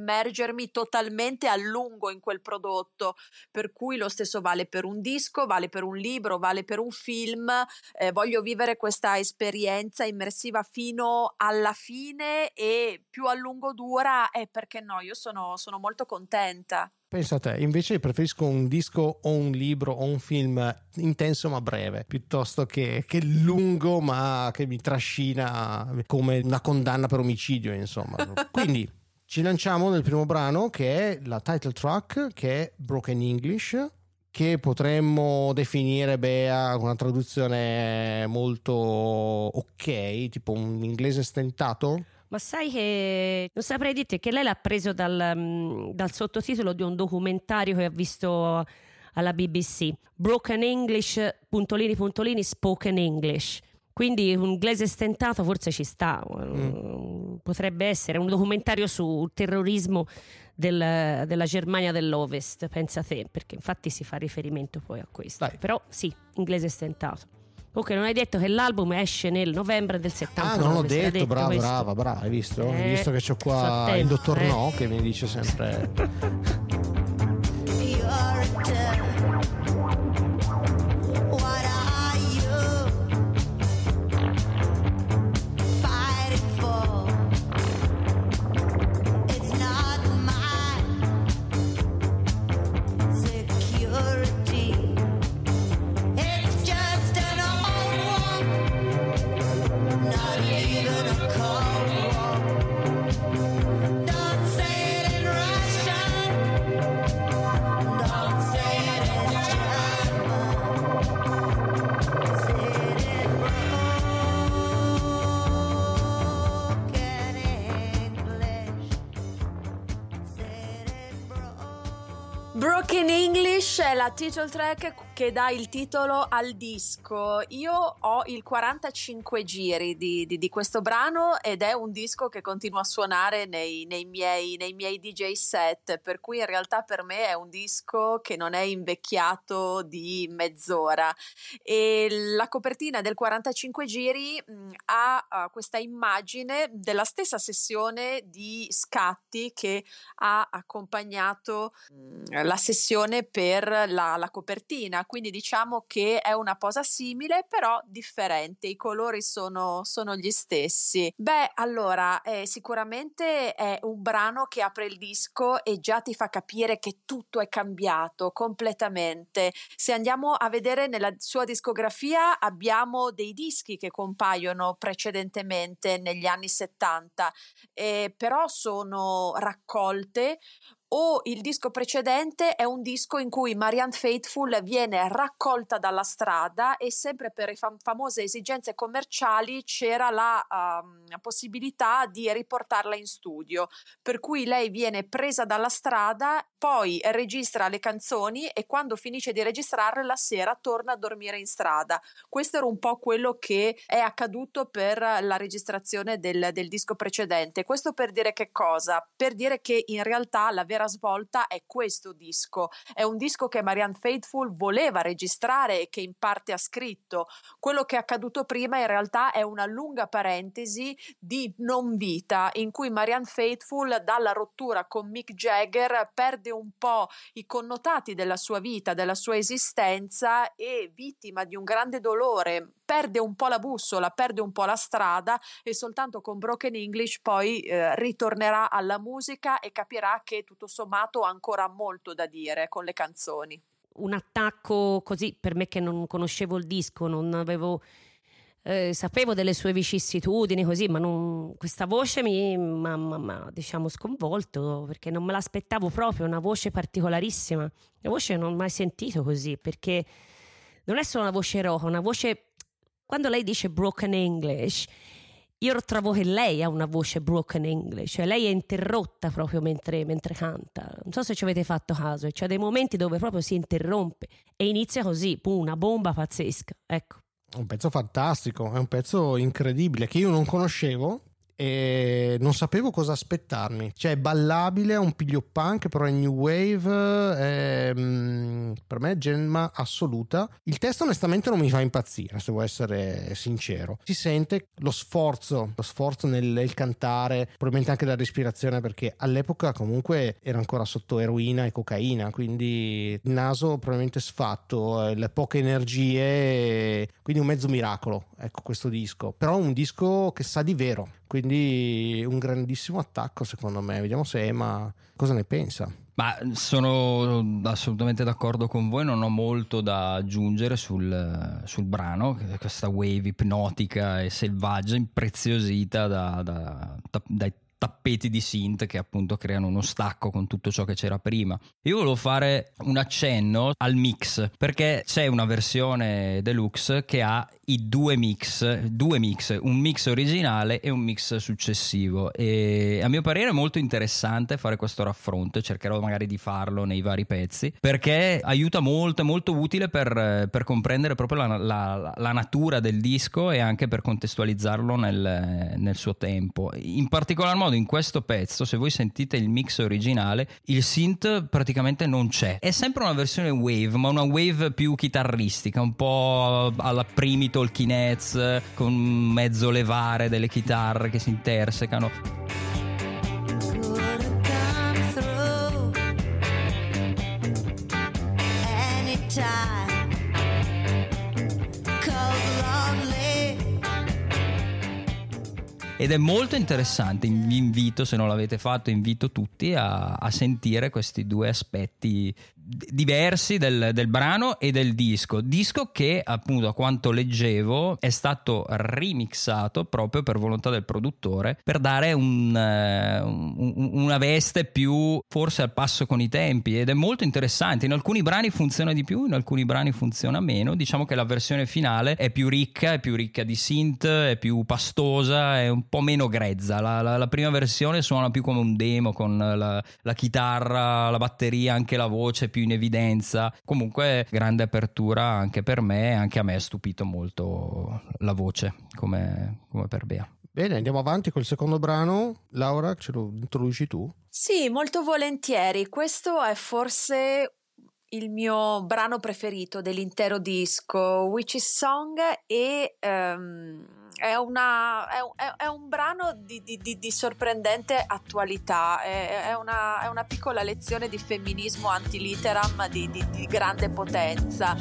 Speaker 1: immergermi totalmente a lungo in quel prodotto, per cui lo stesso vale per un disco, vale per un libro, vale per un film eh, voglio vivere questa esperienza immersiva fino alla fine e più a lungo dura e perché no, io sono, sono molto contenta.
Speaker 2: Pensa a te, invece preferisco un disco o un libro o un film intenso ma breve, piuttosto che, che lungo ma che mi trascina come una condanna per omicidio, insomma. Quindi ci lanciamo nel primo brano che è la title track, che è Broken English, che potremmo definire Bea una traduzione molto ok, tipo un inglese stentato.
Speaker 3: Ma sai che non saprei dirti che lei l'ha preso dal, mm, dal sottotitolo di un documentario che ha visto alla BBC. Broken English, puntolini, puntolini, spoken English. Quindi un inglese stentato forse ci sta, mm, potrebbe essere un documentario sul terrorismo del- della Germania dell'Ovest, pensa te, perché infatti si fa riferimento poi a questo.
Speaker 2: Dai.
Speaker 3: Però sì, inglese stentato. Ok, non hai detto che l'album esce nel novembre del 79.
Speaker 2: Ah, non l'ho
Speaker 3: l'ha
Speaker 2: detto, brava,
Speaker 3: questo.
Speaker 2: brava, brava, hai visto? Hai
Speaker 3: Eh,
Speaker 2: visto che c'ho qua il dottor
Speaker 3: eh.
Speaker 2: No che mi dice sempre
Speaker 1: title track che dà il titolo al disco. Io ho il 45 giri di, di- di questo brano ed è un disco che continua a suonare nei, nei miei, nei miei DJ set, per cui in realtà per me è un disco che non è invecchiato di mezz'ora. E la copertina del 45 giri mh, ha uh, questa immagine della stessa sessione di scatti che ha accompagnato mh, la sessione per la, la copertina. Quindi diciamo che è una posa simile, però differente. I colori sono, sono gli stessi. Beh, allora, eh, sicuramente è un brano che apre il disco e già ti fa capire che tutto è cambiato completamente. Se andiamo a vedere nella sua discografia, abbiamo dei dischi che compaiono precedentemente negli anni 70, eh, però sono raccolte o il disco precedente è un disco in cui Marianne Faithfull viene raccolta dalla strada e sempre per fam- famose esigenze commerciali c'era la um, possibilità di riportarla in studio, per cui lei viene presa dalla strada, poi registra le canzoni e quando finisce di registrarle la sera torna a dormire in strada. Questo era un po' quello che è accaduto per la registrazione del, del disco precedente. Questo per dire che cosa? Per dire che in realtà la vera svolta è questo disco. È un disco che Marianne Faithfull voleva registrare e che in parte ha scritto. Quello che è accaduto prima in realtà è una lunga parentesi di non vita in cui Marianne Faithfull dalla rottura con Mick Jagger perde un po' i connotati della sua vita, della sua esistenza e vittima di un grande dolore perde un po' la bussola, perde un po' la strada e soltanto con Broken English poi eh, ritornerà alla musica e capirà che tutto sommato ha ancora molto da dire con le canzoni.
Speaker 3: Un attacco così per me che non conoscevo il disco, non avevo eh, sapevo delle sue vicissitudini così, ma non- questa voce mi ha diciamo sconvolto perché non me l'aspettavo proprio, una voce particolarissima. Una voce non ho mai sentito così perché non è solo una voce roca, una voce quando lei dice broken English, io trovo che lei ha una voce broken English, cioè lei è interrotta proprio mentre, mentre canta. Non so se ci avete fatto caso, c'è dei momenti dove proprio si interrompe e inizia così, una bomba pazzesca. Ecco.
Speaker 2: Un pezzo fantastico, è un pezzo incredibile che io non conoscevo e non sapevo cosa aspettarmi. Cioè, è ballabile, è un piglio punk, però è new wave. è, mm, per me è gemma assoluta. Il testo, onestamente, non mi fa impazzire, se devo essere sincero. Si sente lo sforzo, lo sforzo nel, nel cantare, probabilmente anche la respirazione, perché all'epoca comunque era ancora sotto eroina e cocaina, quindi il naso probabilmente sfatto, eh, le poche energie, quindi un mezzo miracolo, ecco questo disco. Però un disco che sa di vero, quindi un grandissimo attacco secondo me. Vediamo se Emma cosa ne pensa.
Speaker 4: Ma sono assolutamente d'accordo con voi, non ho molto da aggiungere sul, sul brano, questa wave ipnotica e selvaggia, impreziosita da- da- da- dai tappeti di synth che appunto creano uno stacco con tutto ciò che c'era prima. Io volevo fare un accenno al mix perché c'è una versione deluxe che ha i due mix, due mix, un mix originale e un mix successivo e a mio parere è molto interessante fare questo raffronto, cercherò magari di farlo nei vari pezzi perché aiuta molto, è molto utile per, per comprendere proprio la, la- la natura del disco e anche per contestualizzarlo nel, nel suo tempo. In particolar modo in questo pezzo, se voi sentite il mix originale, il synth praticamente non c'è. È sempre una versione wave, ma una wave più chitarristica, un po' alla primi Talking Heads, con mezzo levare delle chitarre che si intersecano.
Speaker 5: Could
Speaker 4: Ed è molto interessante, vi invito, se non l'avete fatto, invito tutti a, a sentire questi due aspetti diversi del, del brano e del disco. Disco che, appunto, a quanto leggevo, è stato remixato proprio per volontà del produttore per dare un, eh, un- una veste più forse al passo con i tempi. Ed è molto interessante. In alcuni brani funziona di più, in alcuni brani funziona meno. Diciamo che la versione finale è più ricca, è più ricca di synth, è più pastosa, è un po' meno grezza. La, la- la prima versione suona più come un demo con la, la chitarra, la batteria, anche la voce più in evidenza. Comunque, grande apertura anche per me, anche a me ha stupito molto la voce come, come per Bea.
Speaker 2: Bene, andiamo avanti col secondo brano. Laura, ce lo introduci tu?
Speaker 1: Sì, molto volentieri. Questo è forse il mio brano preferito dell'intero disco, Witch's Song, e ehm, è, una- è è- un brano di, di- di- sorprendente attualità, è, una, è una piccola lezione di femminismo antiliteram di, di- grande potenza.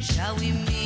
Speaker 5: Shall we meet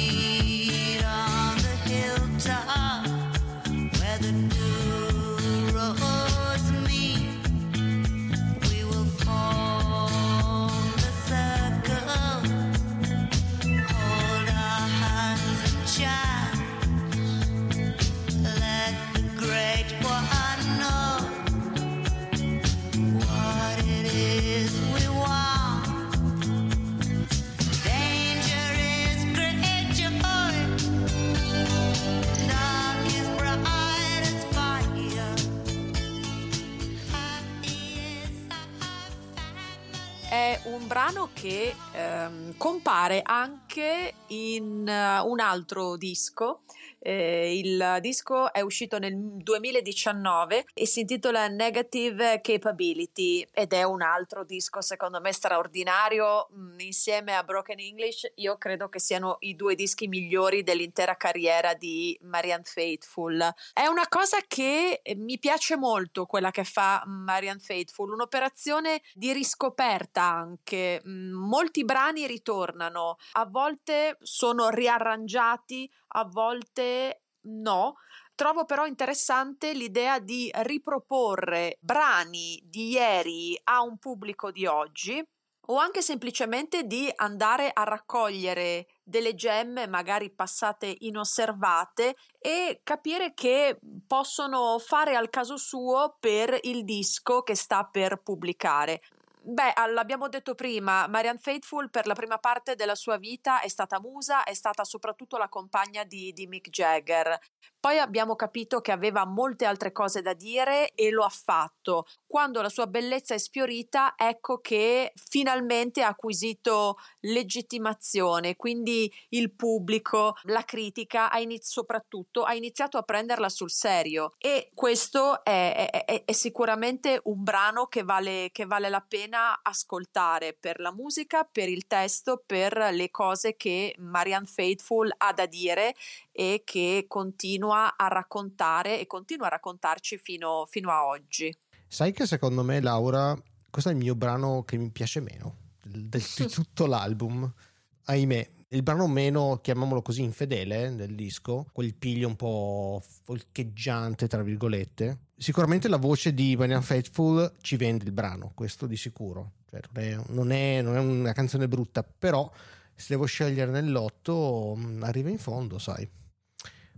Speaker 1: un brano che ehm, compare anche in eh, un altro disco. Eh, il disco è uscito nel 2019 e si intitola Negative Capability ed è un altro disco secondo me straordinario. Mh, insieme a Broken English io credo che siano i due dischi migliori dell'intera carriera di Marianne Faithful è una cosa che eh, mi piace molto quella che fa Marianne Faithful un'operazione di riscoperta anche. Mh, molti brani ritornano a volte sono riarrangiati a volte no. Trovo però interessante l'idea di riproporre brani di ieri a un pubblico di oggi o anche semplicemente di andare a raccogliere delle gemme magari passate inosservate e capire che possono fare al caso suo per il disco che sta per pubblicare. Beh, l'abbiamo detto prima, Marianne Faithful per la prima parte della sua vita è stata musa, è stata soprattutto la compagna di, di Mick Jagger. Poi abbiamo capito che aveva molte altre cose da dire e lo ha fatto. Quando la sua bellezza è sfiorita, ecco che finalmente ha acquisito legittimazione, quindi il pubblico, la critica, ha iniz- soprattutto ha iniziato a prenderla sul serio e questo è- è- è sicuramente un brano che vale, che vale la pena ascoltare per la musica, per il testo, per le cose che Marianne Faithful ha da dire e che continua a raccontare e continua a raccontarci fino, fino a oggi.
Speaker 2: Sai che secondo me, Laura, questo è il mio brano che mi piace meno del- di tutto l'album. Ahimè, il brano meno, chiamiamolo così, infedele del disco, quel piglio un po' folcheggiante, tra virgolette. Sicuramente la voce di Marianne Faithful ci vende il brano, questo di sicuro. Cioè, non, è, non è- non è una canzone brutta, però se devo scegliere nell'otto, mh, arriva in fondo, sai,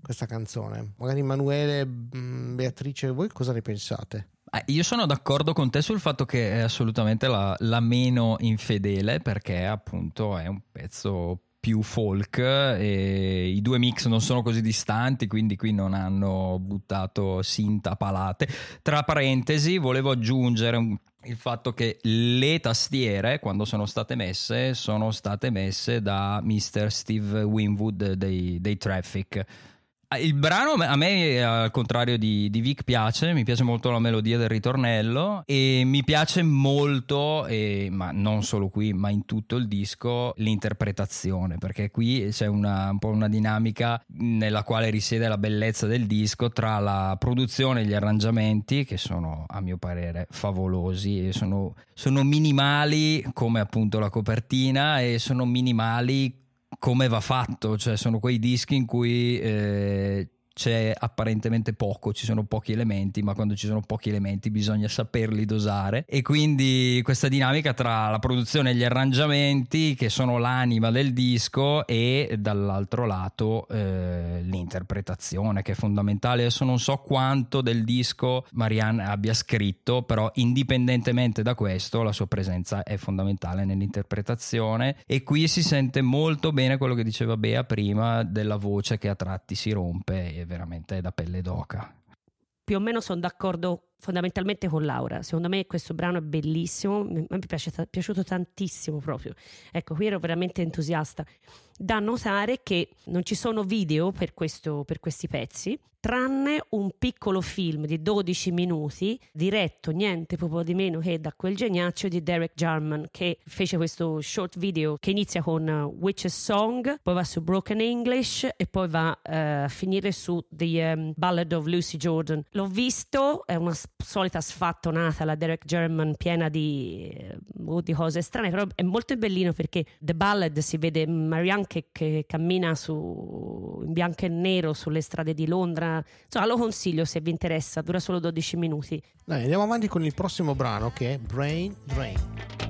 Speaker 2: questa canzone. Magari Emanuele, mh, Beatrice, voi cosa ne pensate?
Speaker 4: Ah, Io sono d'accordo con te sul fatto che è assolutamente la, la meno infedele perché appunto è un pezzo più folk e i due mix non sono così distanti quindi qui non hanno buttato sinta palate tra parentesi volevo aggiungere un- il fatto che le tastiere quando sono state messe sono state messe da Mr. Steve Winwood dei, dei Traffic Il brano a me, al contrario di, di Vic, piace, mi piace molto la melodia del ritornello e mi piace molto, e- ma non solo qui, ma in tutto il disco, l'interpretazione, perché qui c'è una, un po' una dinamica nella quale risiede la bellezza del disco tra la produzione e gli arrangiamenti, che sono a mio parere favolosi, sono, sono minimali come appunto la copertina e sono minimali come va fatto, cioè sono quei dischi in cui eh, c'è apparentemente poco, ci sono pochi elementi, ma quando ci sono pochi elementi bisogna saperli dosare e quindi questa dinamica tra la produzione e gli arrangiamenti che sono l'anima del disco e dall'altro lato eh, l'interpretazione che è fondamentale. Adesso non so quanto del disco Marianne abbia scritto, però indipendentemente da questo la sua presenza è fondamentale nell'interpretazione e qui si sente molto bene quello che diceva Bea prima della voce che a tratti si rompe veramente da pelle d'oca.
Speaker 3: più o meno sono d'accordo fondamentalmente con Laura. Secondo me questo brano è bellissimo, mi mi piace, è piaciuto tantissimo proprio. Ecco, qui ero veramente entusiasta. Da notare che non ci sono video per, questo- per questi pezzi, tranne un piccolo film di 12 minuti diretto niente proprio di meno che da quel geniaccio di Derek Jarman che fece questo short video che inizia con uh, Witch's Song, poi va su Broken English e poi va eh, a finire su The um, Ballad of Lucy Jordan. L'ho visto, è una solita sfattonata la Derek Jarman piena di, oh, di cose strane, però è molto bellino perché The Ballad si vede Marianne che, che cammina su, in bianco e nero sulle strade di Londra. Insomma, lo consiglio se vi interessa, dura solo 12 minuti.
Speaker 2: Dai, andiamo avanti con il prossimo brano che è Brain Drain.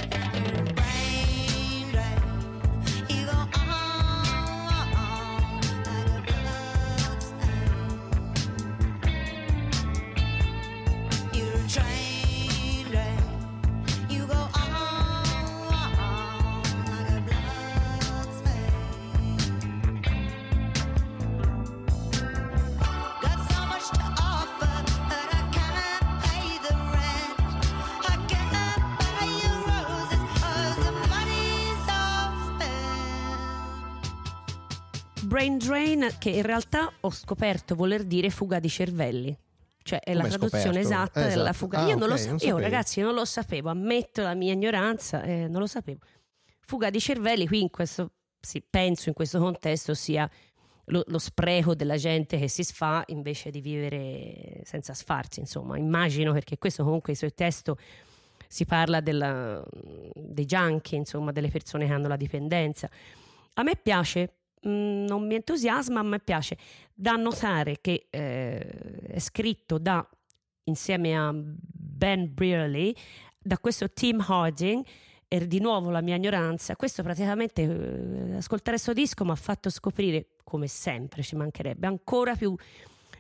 Speaker 3: Brain drain che in realtà ho scoperto voler dire fuga di cervelli. Cioè è la
Speaker 2: Come
Speaker 3: traduzione
Speaker 2: scoperto?
Speaker 3: esatta
Speaker 2: Esatto.
Speaker 3: della fuga.
Speaker 2: Ah,
Speaker 3: io non lo
Speaker 2: ok,
Speaker 3: sa- io ragazzi non lo sapevo, ammetto la mia ignoranza, eh, non lo sapevo. Fuga di cervelli qui in questo, sì, penso in questo contesto sia lo, lo spreco della gente che si sfa invece di vivere senza sfarsi, insomma, immagino perché questo comunque il suo testo si parla della- dei junkie, insomma, delle persone che hanno la dipendenza. A me piace, non mi entusiasma, ma mi piace. Da notare che eh, è scritto da, insieme a Ben Brearley, da questo Tim Harding, e di nuovo la mia ignoranza, questo praticamente, eh, ascoltare questo disco mi ha fatto scoprire, come sempre ci mancherebbe, ancora più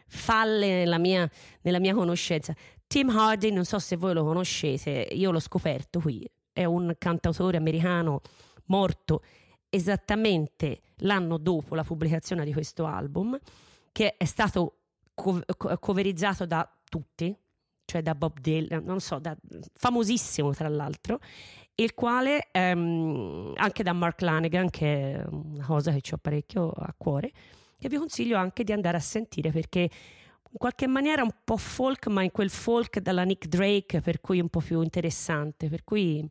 Speaker 3: falle nella mia, nella mia conoscenza. Tim Harding, non so se voi lo conoscete, io l'ho scoperto qui, è un cantautore americano morto esattamente l'anno dopo la pubblicazione di questo album, che è stato co- co- coverizzato da tutti, cioè da Bob Dylan, non so, da- famosissimo tra l'altro, il quale ehm, anche da Mark Lanegan, che è una cosa che ho parecchio a cuore, che vi consiglio anche di andare a sentire perché in qualche maniera un po' folk, ma in quel folk dalla Nick Drake, per cui un po' più interessante, per cui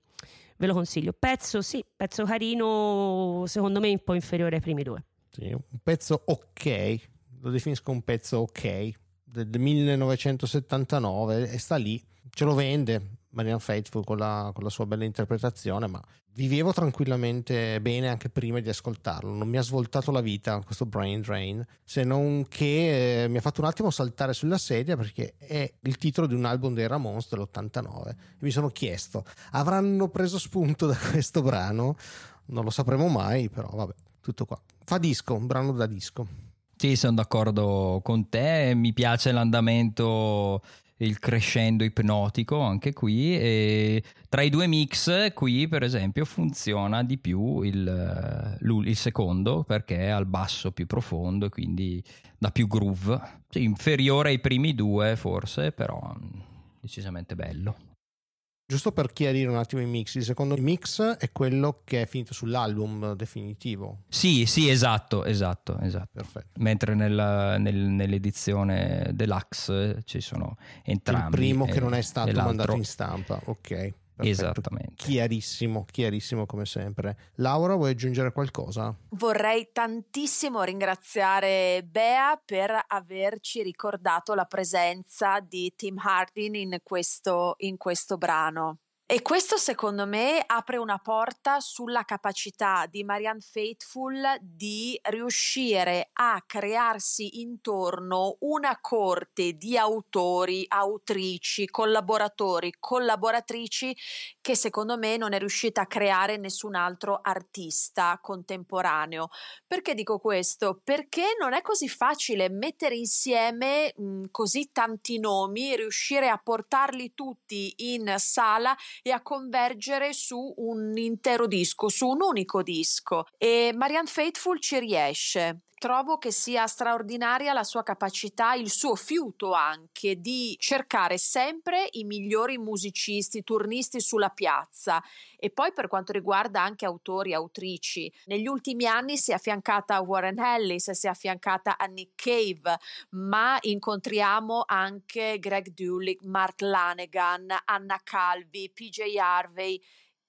Speaker 3: ve lo consiglio. Pezzo, sì, pezzo carino, secondo me un po' inferiore ai primi due.
Speaker 2: Sì, un pezzo ok, lo definisco un pezzo ok, del 1979 e sta lì, ce lo vende Marianne Faithful con la, con la sua bella interpretazione, ma vivevo tranquillamente bene anche prima di ascoltarlo, non mi ha svoltato la vita questo Brain Drain, se non che eh, mi ha fatto un attimo saltare sulla sedia perché è il titolo di un album dei Ramones dell'89 e mi sono chiesto, avranno preso spunto da questo brano? Non lo sapremo mai, però vabbè, tutto qua. Fa disco, un brano da disco.
Speaker 4: Sì, sono d'accordo con te, mi piace l'andamento, il crescendo ipnotico anche qui e tra i due mix qui per esempio funziona di più il, il secondo perché è al basso più profondo e quindi dà più groove, inferiore ai primi due forse, però decisamente bello.
Speaker 2: Giusto per chiarire un attimo i mix, il secondo mix è quello che è finito sull'album definitivo.
Speaker 4: Sì, sì, esatto, esatto, esatto.
Speaker 2: Perfetto.
Speaker 4: Mentre nella- nel- nell'edizione deluxe ci sono entrambi.
Speaker 2: il primo che non è stato mandato in stampa. Ok. Perfetto.
Speaker 4: Esattamente.
Speaker 2: Chiarissimo, chiarissimo come sempre. Laura, vuoi aggiungere qualcosa?
Speaker 1: Vorrei tantissimo ringraziare Bea per averci ricordato la presenza di Tim Hardin in questo, in questo brano. E questo secondo me apre una porta sulla capacità di Marianne Faithful di riuscire a crearsi intorno una corte di autori, autrici, collaboratori, collaboratrici che secondo me non è riuscita a creare nessun altro artista contemporaneo. Perché dico questo? Perché non è così facile mettere insieme mh, così tanti nomi, riuscire a portarli tutti in sala e a convergere su un intero disco, su un unico disco. E Marianne Faithful ci riesce. Trovo che sia straordinaria la sua capacità, il suo fiuto anche di cercare sempre i migliori musicisti, turnisti sulla piazza. E poi per quanto riguarda anche autori e autrici, negli ultimi anni si è affiancata a Warren Ellis, si è affiancata a Nick Cave, ma incontriamo anche Greg Dullich, Mark Lanegan, Anna Calvi, PJ Harvey,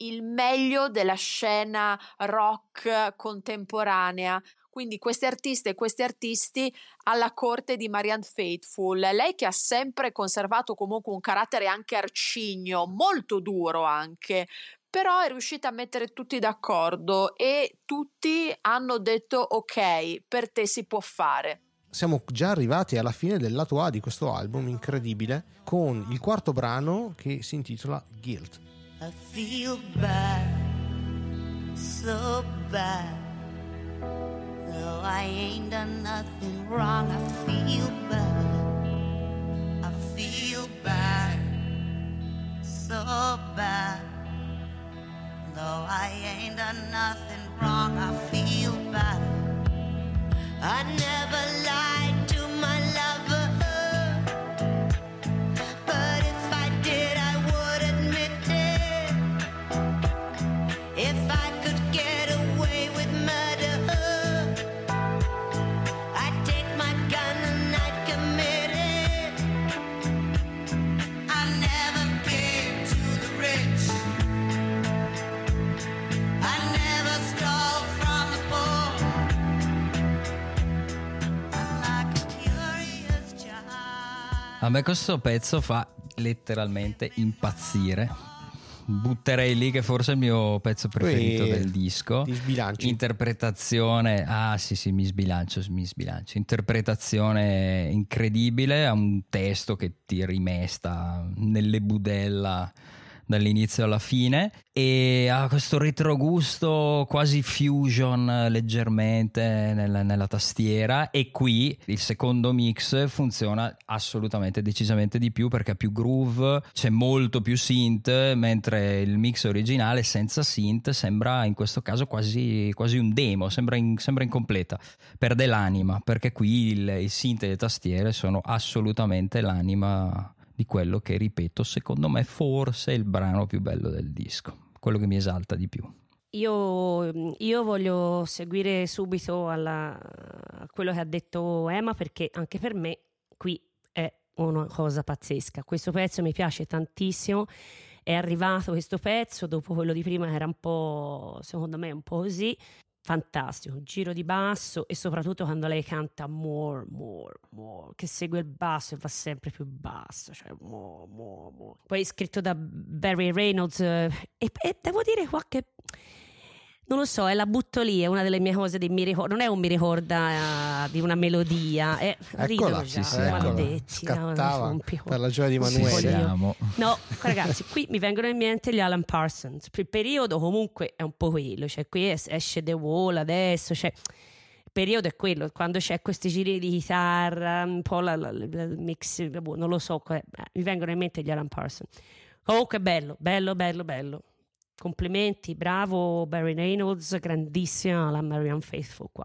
Speaker 1: il meglio della scena rock contemporanea. Quindi questi artiste e questi artisti alla corte di Marianne Faithful, lei che ha sempre conservato comunque un carattere anche arcigno, molto duro anche, però è riuscita a mettere tutti d'accordo e tutti hanno detto ok, per te si può fare.
Speaker 2: Siamo già arrivati alla fine del lato A di questo album incredibile con il quarto brano che si intitola Guilt.
Speaker 5: I feel bad, so bad. Though I ain't done nothing wrong, I feel bad. I feel bad, so bad. Though I ain't done nothing wrong, I feel bad. I never lied
Speaker 4: A me questo pezzo fa letteralmente impazzire. Butterei lì che forse è il mio pezzo preferito
Speaker 2: Poi
Speaker 4: del disco.
Speaker 2: ti sbilanci.
Speaker 4: Interpretazione, ah sì sì, mi sbilancio, mi sbilancio. Interpretazione incredibile, ha un testo che ti rimesta nelle budella dall'inizio alla fine e ha questo retrogusto quasi fusion leggermente nella, nella tastiera e qui il secondo mix funziona assolutamente decisamente di più perché ha più groove c'è molto più synth mentre il mix originale senza synth sembra in questo caso quasi, quasi un demo sembra, in- sembra incompleta. Perde l'anima perché qui il, il synth e le tastiere sono assolutamente l'anima di quello che ripeto secondo me forse è il brano più bello del disco quello che mi esalta di più
Speaker 3: Io, io voglio seguire subito alla- a quello che ha detto Emma perché anche per me qui è una cosa pazzesca. Questo pezzo mi piace tantissimo. È arrivato questo pezzo dopo quello di prima che era un po', secondo me, un po' così. Fantastico, giro di basso e soprattutto quando lei canta more, more, more, che segue il basso e va sempre più basso, cioè more, more, more. Poi scritto da Barry Reynolds eh, e, e devo dire qualche... Non lo so, è la butto lì, è una delle mie cose che mi ricorda, non è un mi ricorda eh, di una melodia, è
Speaker 2: Eccola,
Speaker 3: già,
Speaker 4: sì, sì,
Speaker 3: maledetti, no,
Speaker 2: scattava
Speaker 3: più.
Speaker 2: per la gioia di
Speaker 3: Sì,
Speaker 2: Manuele.
Speaker 3: sì.
Speaker 4: siamo
Speaker 3: No, ragazzi, qui mi vengono in mente gli Alan Parsons. Il periodo comunque è un po' quello, cioè qui es- esce The Wall adesso, cioè il periodo è quello, quando c'è questi giri di chitarra, un po' la, la- la- il mix, boh, non lo so, eh, mi vengono in mente gli Alan Parsons. Comunque bello, bello, bello, bello. Complimenti, bravo Barry Reynolds, grandissima la Marianne Faithful qua.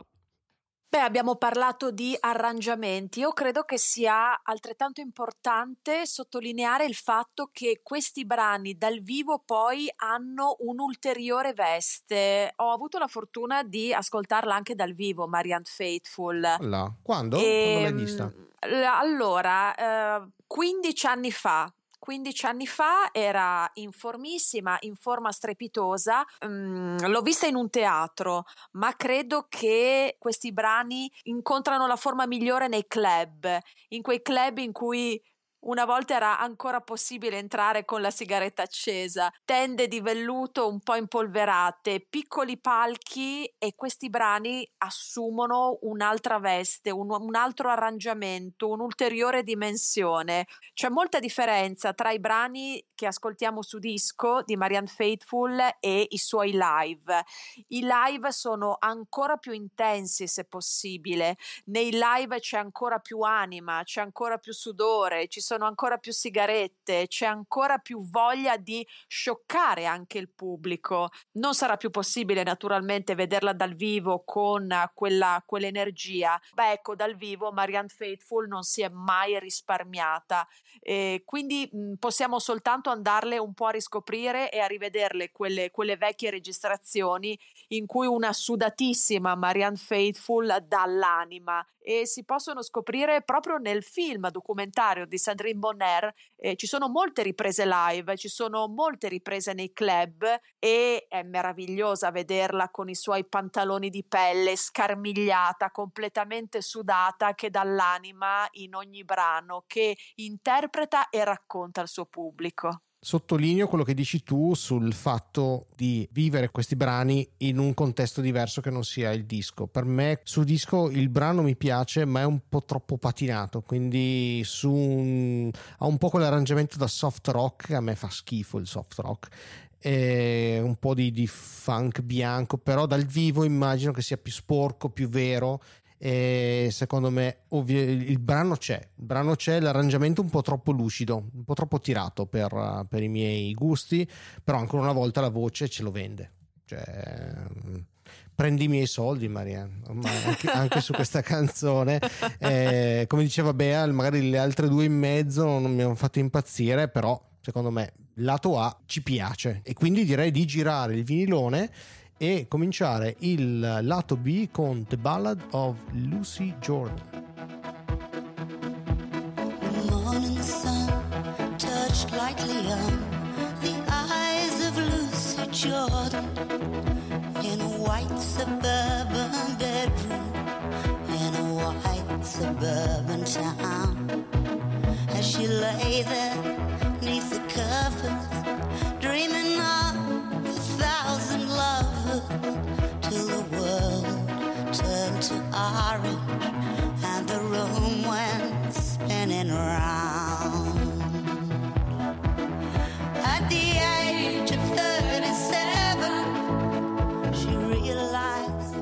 Speaker 1: Beh, abbiamo parlato di arrangiamenti. Io credo che sia altrettanto importante sottolineare il fatto che questi brani dal vivo poi hanno un'ulteriore veste. Ho avuto la fortuna di ascoltarla anche dal vivo, Marianne Faithful.
Speaker 2: Là. Quando?
Speaker 1: Ehm,
Speaker 2: Quando l'hai vista?
Speaker 1: l- Allora, eh, 15 anni fa. 15 anni fa era in formissima, in forma strepitosa. Mm, l'ho vista in un teatro, ma credo che questi brani incontrano la forma migliore nei club, in quei club in cui una volta era ancora possibile entrare con la sigaretta accesa, tende di velluto un po' impolverate, piccoli palchi e questi brani assumono un'altra veste, un, un altro arrangiamento, un'ulteriore dimensione. C'è molta differenza tra i brani che ascoltiamo su disco di Marianne Faithful e i suoi live. I live sono ancora più intensi se possibile, nei live c'è ancora più anima, c'è ancora più sudore, ci sono ancora più sigarette, c'è ancora più voglia di scioccare anche il pubblico. Non sarà più possibile naturalmente vederla dal vivo con quella, quell'energia. Beh, ecco, dal vivo Marianne Faithful non si è mai risparmiata. E quindi mh, possiamo soltanto andarle un po' a riscoprire e a rivederle quelle, quelle vecchie registrazioni in cui una sudatissima Marianne Faithful dà l'anima e si possono scoprire proprio nel film documentario di Sandrine Bonner. Eh, ci sono molte riprese live, ci sono molte riprese nei club e è meravigliosa vederla con i suoi pantaloni di pelle scarmigliata, completamente sudata, che dà l'anima in ogni brano, che interpreta e racconta al suo pubblico.
Speaker 2: Sottolineo quello che dici tu sul fatto di vivere questi brani in un contesto diverso che non sia il disco. Per me su disco il brano mi piace, ma è un po' troppo patinato, quindi un... ha un po' quell'arrangiamento da soft rock, a me fa schifo il soft rock. E un po' di, di funk bianco, però dal vivo immagino che sia più sporco, più vero e secondo me ovvio, il brano c'è, il brano c'è, l'arrangiamento un po' troppo lucido, un po' troppo tirato per, per i miei gusti, però ancora una volta la voce ce lo vende. Cioè, prendi i miei soldi, Marianne, anche, anche su questa canzone. Eh, come diceva Bea, magari le altre due in mezzo non mi hanno fatto impazzire, però secondo me lato A ci piace e quindi direi di girare il vinilone e cominciare il lato B con The Ballad of Lucy Jordan.
Speaker 5: Lightly on the eyes of Lucy Jordan in a white suburban bedroom in a white suburban town. As She lay there neath the covers, dreaming of to orange and the room went spinning round. At the age of 37, she realized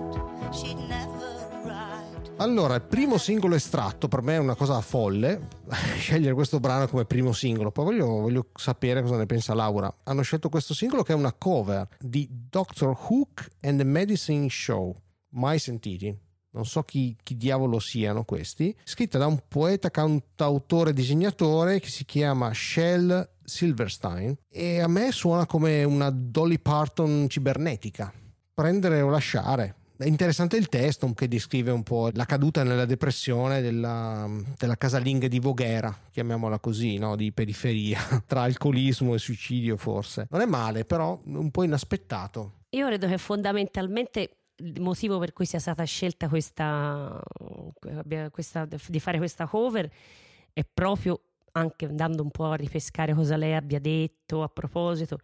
Speaker 5: she'd never arrived.
Speaker 2: Allora, il primo singolo estratto per me è una cosa folle, scegliere questo brano come primo singolo, poi voglio, voglio sapere cosa ne pensa Laura. Hanno scelto questo singolo che è una cover di Doctor Hook and the Medicine Show, mai sentiti? Non so chi, chi diavolo siano questi, scritta da un poeta, cantautore, disegnatore che si chiama Shell Silverstein e a me suona come una Dolly Parton cibernetica, prendere o lasciare. È interessante il testo che descrive un po' la caduta nella depressione della, della casalinga di Voghera, chiamiamola così, no? di periferia, tra alcolismo e suicidio forse. Non è male, però un po' inaspettato.
Speaker 3: Io credo che fondamentalmente il motivo per cui sia stata scelta questa, questa- di fare questa cover è proprio anche andando un po' a ripescare cosa lei abbia detto a proposito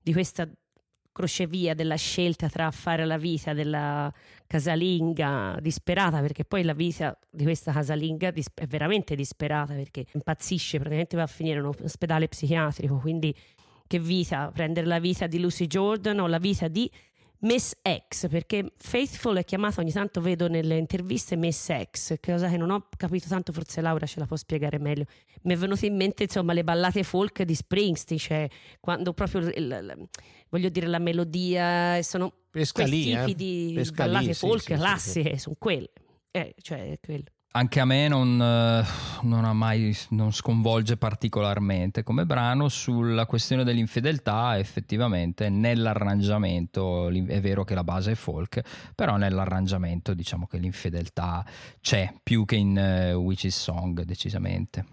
Speaker 3: di questa crocevia della scelta tra fare la vita della casalinga disperata perché poi la vita di questa casalinga è veramente disperata perché impazzisce praticamente va a finire in un ospedale psichiatrico quindi che vita? Prendere la vita di Lucy Jordan o la vita di Miss X perché Faithful è chiamata ogni tanto vedo nelle interviste Miss X cosa che non ho capito tanto forse Laura ce la può spiegare meglio mi è venuto in mente insomma le ballate folk di Springsteen cioè quando proprio il- il- voglio dire la melodia sono
Speaker 2: Pesca
Speaker 3: quei
Speaker 2: lì,
Speaker 3: tipi
Speaker 2: eh.
Speaker 3: di
Speaker 2: Pesca
Speaker 3: ballate
Speaker 2: sì,
Speaker 3: folk
Speaker 2: sì, sì, sì.
Speaker 3: classiche sono quelle eh, cioè quello
Speaker 4: Anche a me non, eh, non ha mai non sconvolge particolarmente come brano. Sulla questione dell'infedeltà effettivamente nell'arrangiamento è vero che la base è folk però nell'arrangiamento diciamo che l'infedeltà c'è più che in eh, Witch's Song decisamente.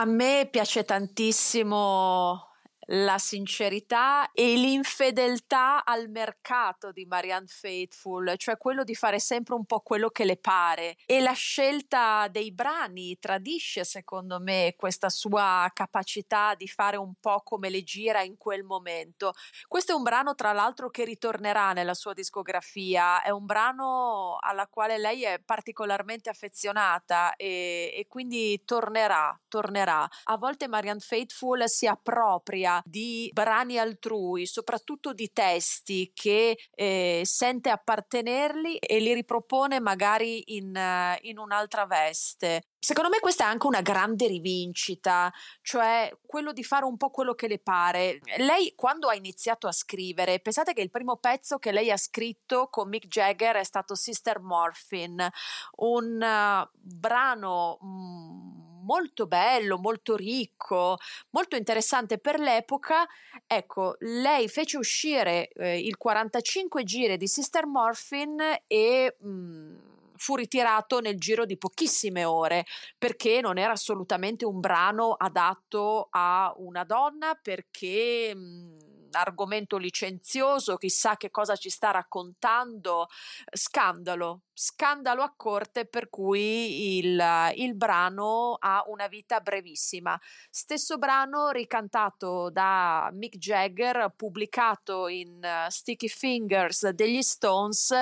Speaker 1: A me piace tantissimo la sincerità e l'infedeltà al mercato di Marianne Faithful, cioè quello di fare sempre un po' quello che le pare e la scelta dei brani tradisce secondo me questa sua capacità di fare un po' come le gira in quel momento. Questo è un brano tra l'altro che ritornerà nella sua discografia, è un brano alla quale lei è particolarmente affezionata e, e quindi tornerà, tornerà. A volte Marianne Faithful si appropria di brani altrui, soprattutto di testi che eh, sente appartenerli e li ripropone magari in, eh, in un'altra veste. Secondo me questa è anche una grande rivincita, cioè quello di fare un po' quello che le pare. Lei quando ha iniziato a scrivere, pensate che il primo pezzo che lei ha scritto con Mick Jagger è stato Sister Morphine, un eh, brano mm, molto bello, molto ricco, molto interessante per l'epoca. Ecco, lei fece uscire eh, il 45 giri di Sister Morphine e mm, fu ritirato nel giro di pochissime ore perché non era assolutamente un brano adatto a una donna perché mh, argomento licenzioso, chissà che cosa ci sta raccontando, scandalo, scandalo a corte per cui il, il brano ha una vita brevissima. Stesso brano ricantato da Mick Jagger, pubblicato in eh, Sticky Fingers degli Stones,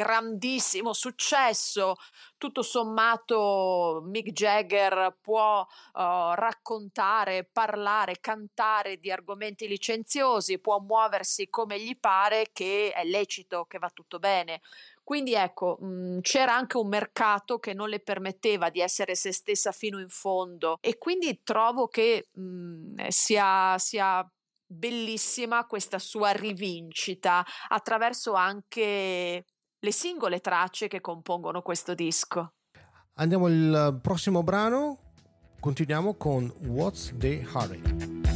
Speaker 1: grandissimo successo. Tutto sommato Mick Jagger può eh, raccontare, parlare, cantare di argomenti licenziosi, può muoversi come gli pare, che è lecito, che va tutto bene. Quindi ecco, mh, c'era anche un mercato che non le permetteva di essere se stessa fino in fondo e quindi trovo che mh, sia, sia bellissima questa sua rivincita attraverso anche le singole tracce che compongono questo disco.
Speaker 2: Andiamo al prossimo brano, continuiamo con What's the Hurry.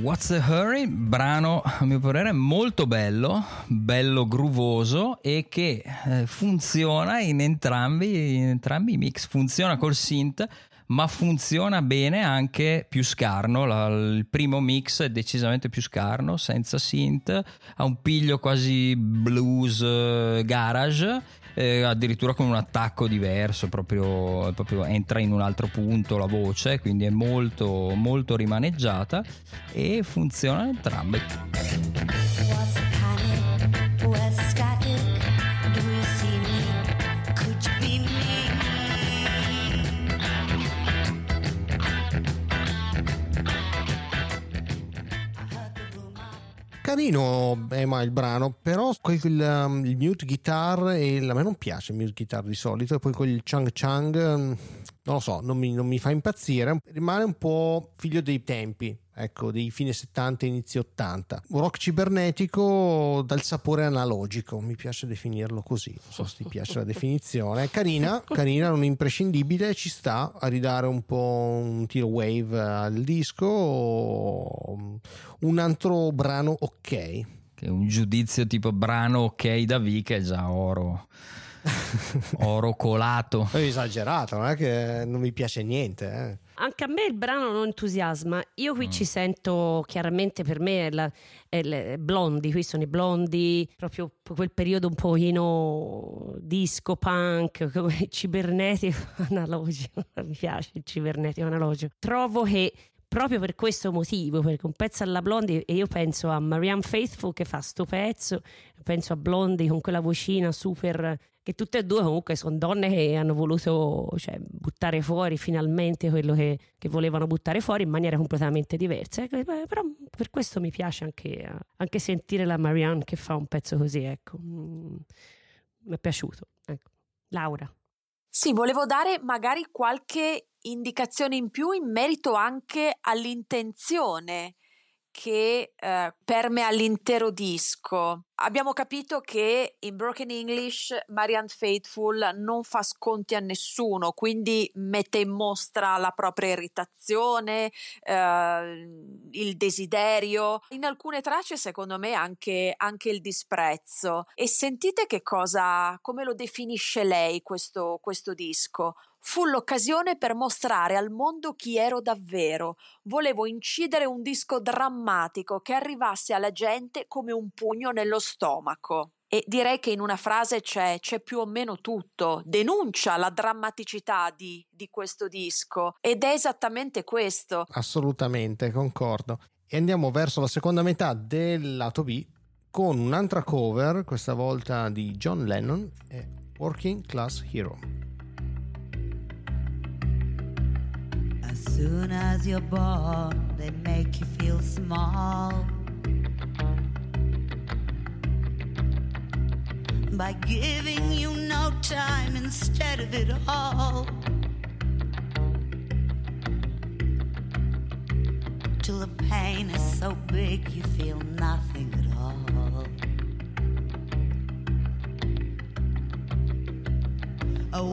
Speaker 5: What's the
Speaker 4: Hurry? Brano, a mio parere, molto bello, bello groovoso e che eh, funziona in entrambi, in entrambi i mix. Funziona col synth, ma funziona bene anche più scarno. La- il primo mix è decisamente più scarno, senza synth, ha un piglio quasi blues eh, garage. Eh, addirittura con un attacco diverso, proprio, proprio entra in un altro punto la voce, quindi è molto, molto rimaneggiata e funzionano entrambe.
Speaker 2: Carino Emma il brano, però quel, um, il mute guitar e a me non piace il mute guitar di solito e poi quel chang chang um, non lo so, non mi, non mi fa impazzire, rimane un po' figlio dei tempi, ecco, dei fine 70 inizi 80. Un rock cibernetico dal sapore analogico, mi piace definirlo così, non so se ti piace la definizione. È Carina, carina, non imprescindibile, ci sta a ridare un po' un tiro wave al disco, un altro brano ok.
Speaker 4: Che un giudizio tipo brano ok da V che è già oro. oro colato.
Speaker 2: È esagerato, non è che non mi piace niente. eh.
Speaker 3: Anche a me il brano non entusiasma. Io qui ci sento chiaramente per me è la, è l- è Blondi, qui sono i Blondi, proprio quel periodo un pochino disco punk, come cibernetico analogico. Mi piace il cibernetico analogico. Trovo che proprio per questo motivo, perché un pezzo alla Blondie e io penso a Marianne Faithful che fa sto pezzo, penso a Blondie con quella vocina super che tutte e due comunque sono donne che hanno voluto cioè, buttare fuori finalmente quello che, che volevano buttare fuori in maniera completamente diversa. Ecco, eh, Però per questo mi piace anche, anche sentire la Marianne che fa un pezzo così, ecco. Mm, mi è piaciuto. Ecco. Laura.
Speaker 1: Sì, volevo dare magari qualche indicazione in più in merito anche all'intenzione che eh, permea l'intero disco. Abbiamo capito che in Broken English Marianne Faithful non fa sconti a nessuno, quindi mette in mostra la propria irritazione, eh, il desiderio, in alcune tracce secondo me anche, anche il disprezzo. E sentite che cosa, come lo definisce lei questo, questo disco. Fu l'occasione per mostrare al mondo chi ero davvero. Volevo incidere un disco drammatico che arrivasse alla gente come un pugno nello stomaco. E direi che in una frase c'è, c'è più o meno tutto. Denuncia la drammaticità di, di questo disco. Ed è esattamente questo.
Speaker 2: Assolutamente, concordo. E andiamo verso la seconda metà del lato B con un'altra cover, questa volta di John Lennon e Working Class Hero.
Speaker 6: As soon as you're born, they make you feel small. By giving you no time instead of it all. Till the pain is so big you feel nothing at all. A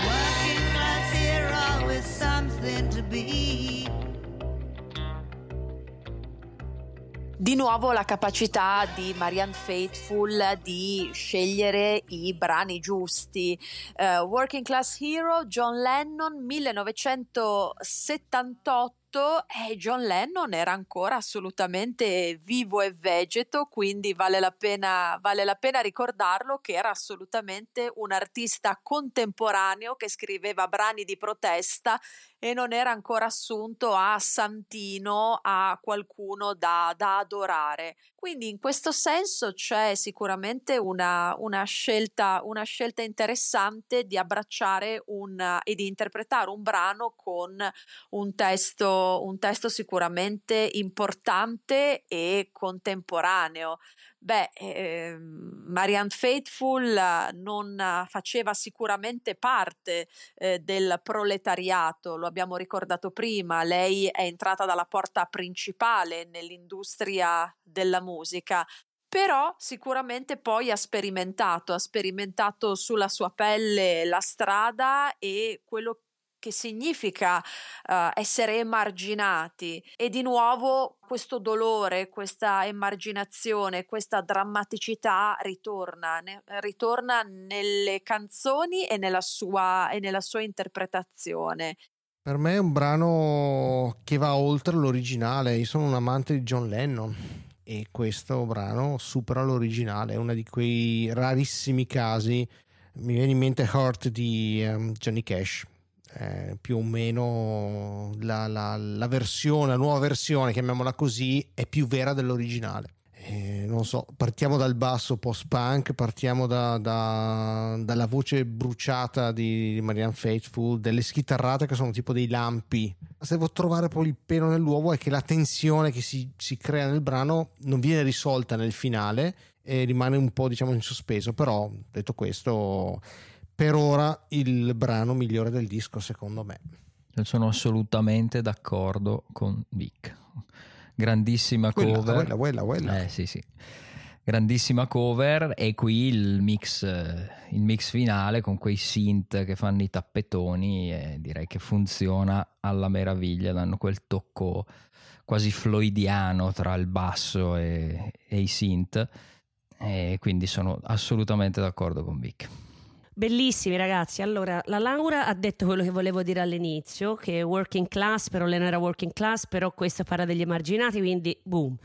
Speaker 1: Di nuovo la capacità di Marianne Faithful di scegliere i brani giusti. Eh, Working Class Hero, John Lennon, 1978. E John Lennon era ancora assolutamente vivo e vegeto, quindi vale la, pena, vale la pena ricordarlo che era assolutamente un artista contemporaneo che scriveva brani di protesta e non era ancora assunto a santino, a qualcuno da, da adorare. Quindi in questo senso c'è sicuramente una, una, scelta, una scelta interessante di abbracciare un, e di interpretare un brano con un testo, un testo sicuramente importante e contemporaneo. Beh, eh, Marianne Faithful non faceva sicuramente parte eh, del proletariato, lo abbiamo ricordato prima, lei è entrata dalla porta principale nell'industria della musica, però sicuramente poi ha sperimentato, ha sperimentato sulla sua pelle la strada e quello che significa eh, essere emarginati e di nuovo questo dolore, questa emarginazione, questa drammaticità ritorna, ne- ritorna nelle canzoni e nella sua, e nella sua interpretazione.
Speaker 2: Per me è un brano che va oltre l'originale. Io sono un amante di John Lennon e questo brano supera l'originale. È uno di quei rarissimi casi. Mi viene in mente Heart di ehm, Johnny Cash. Eh, più o meno la, la- la versione, la nuova versione, chiamiamola così, è più vera dell'originale. Eh, non so, partiamo dal basso post-punk, partiamo da- da- dalla voce bruciata di Marianne Faithful, delle schitarrate che sono tipo dei lampi. Se devo trovare poi il pelo nell'uovo è che la tensione che si, si crea nel brano non viene risolta nel finale e rimane un po' diciamo in sospeso, però detto questo, per ora il brano migliore del disco secondo me.
Speaker 4: Sono assolutamente d'accordo con Vic. Grandissima
Speaker 2: Quella,
Speaker 4: cover.
Speaker 2: quella, quella, quella.
Speaker 4: Eh sì, sì. Grandissima cover e qui il mix, eh, il mix finale con quei synth che fanno i tappetoni e direi che funziona alla meraviglia, danno quel tocco quasi floidiano tra il basso e, e i synth e quindi sono assolutamente d'accordo con Vic.
Speaker 3: Bellissimi ragazzi, allora la Laura ha detto quello che volevo dire all'inizio, che è working class, però lei non era working class, però questa parla degli emarginati, quindi boom.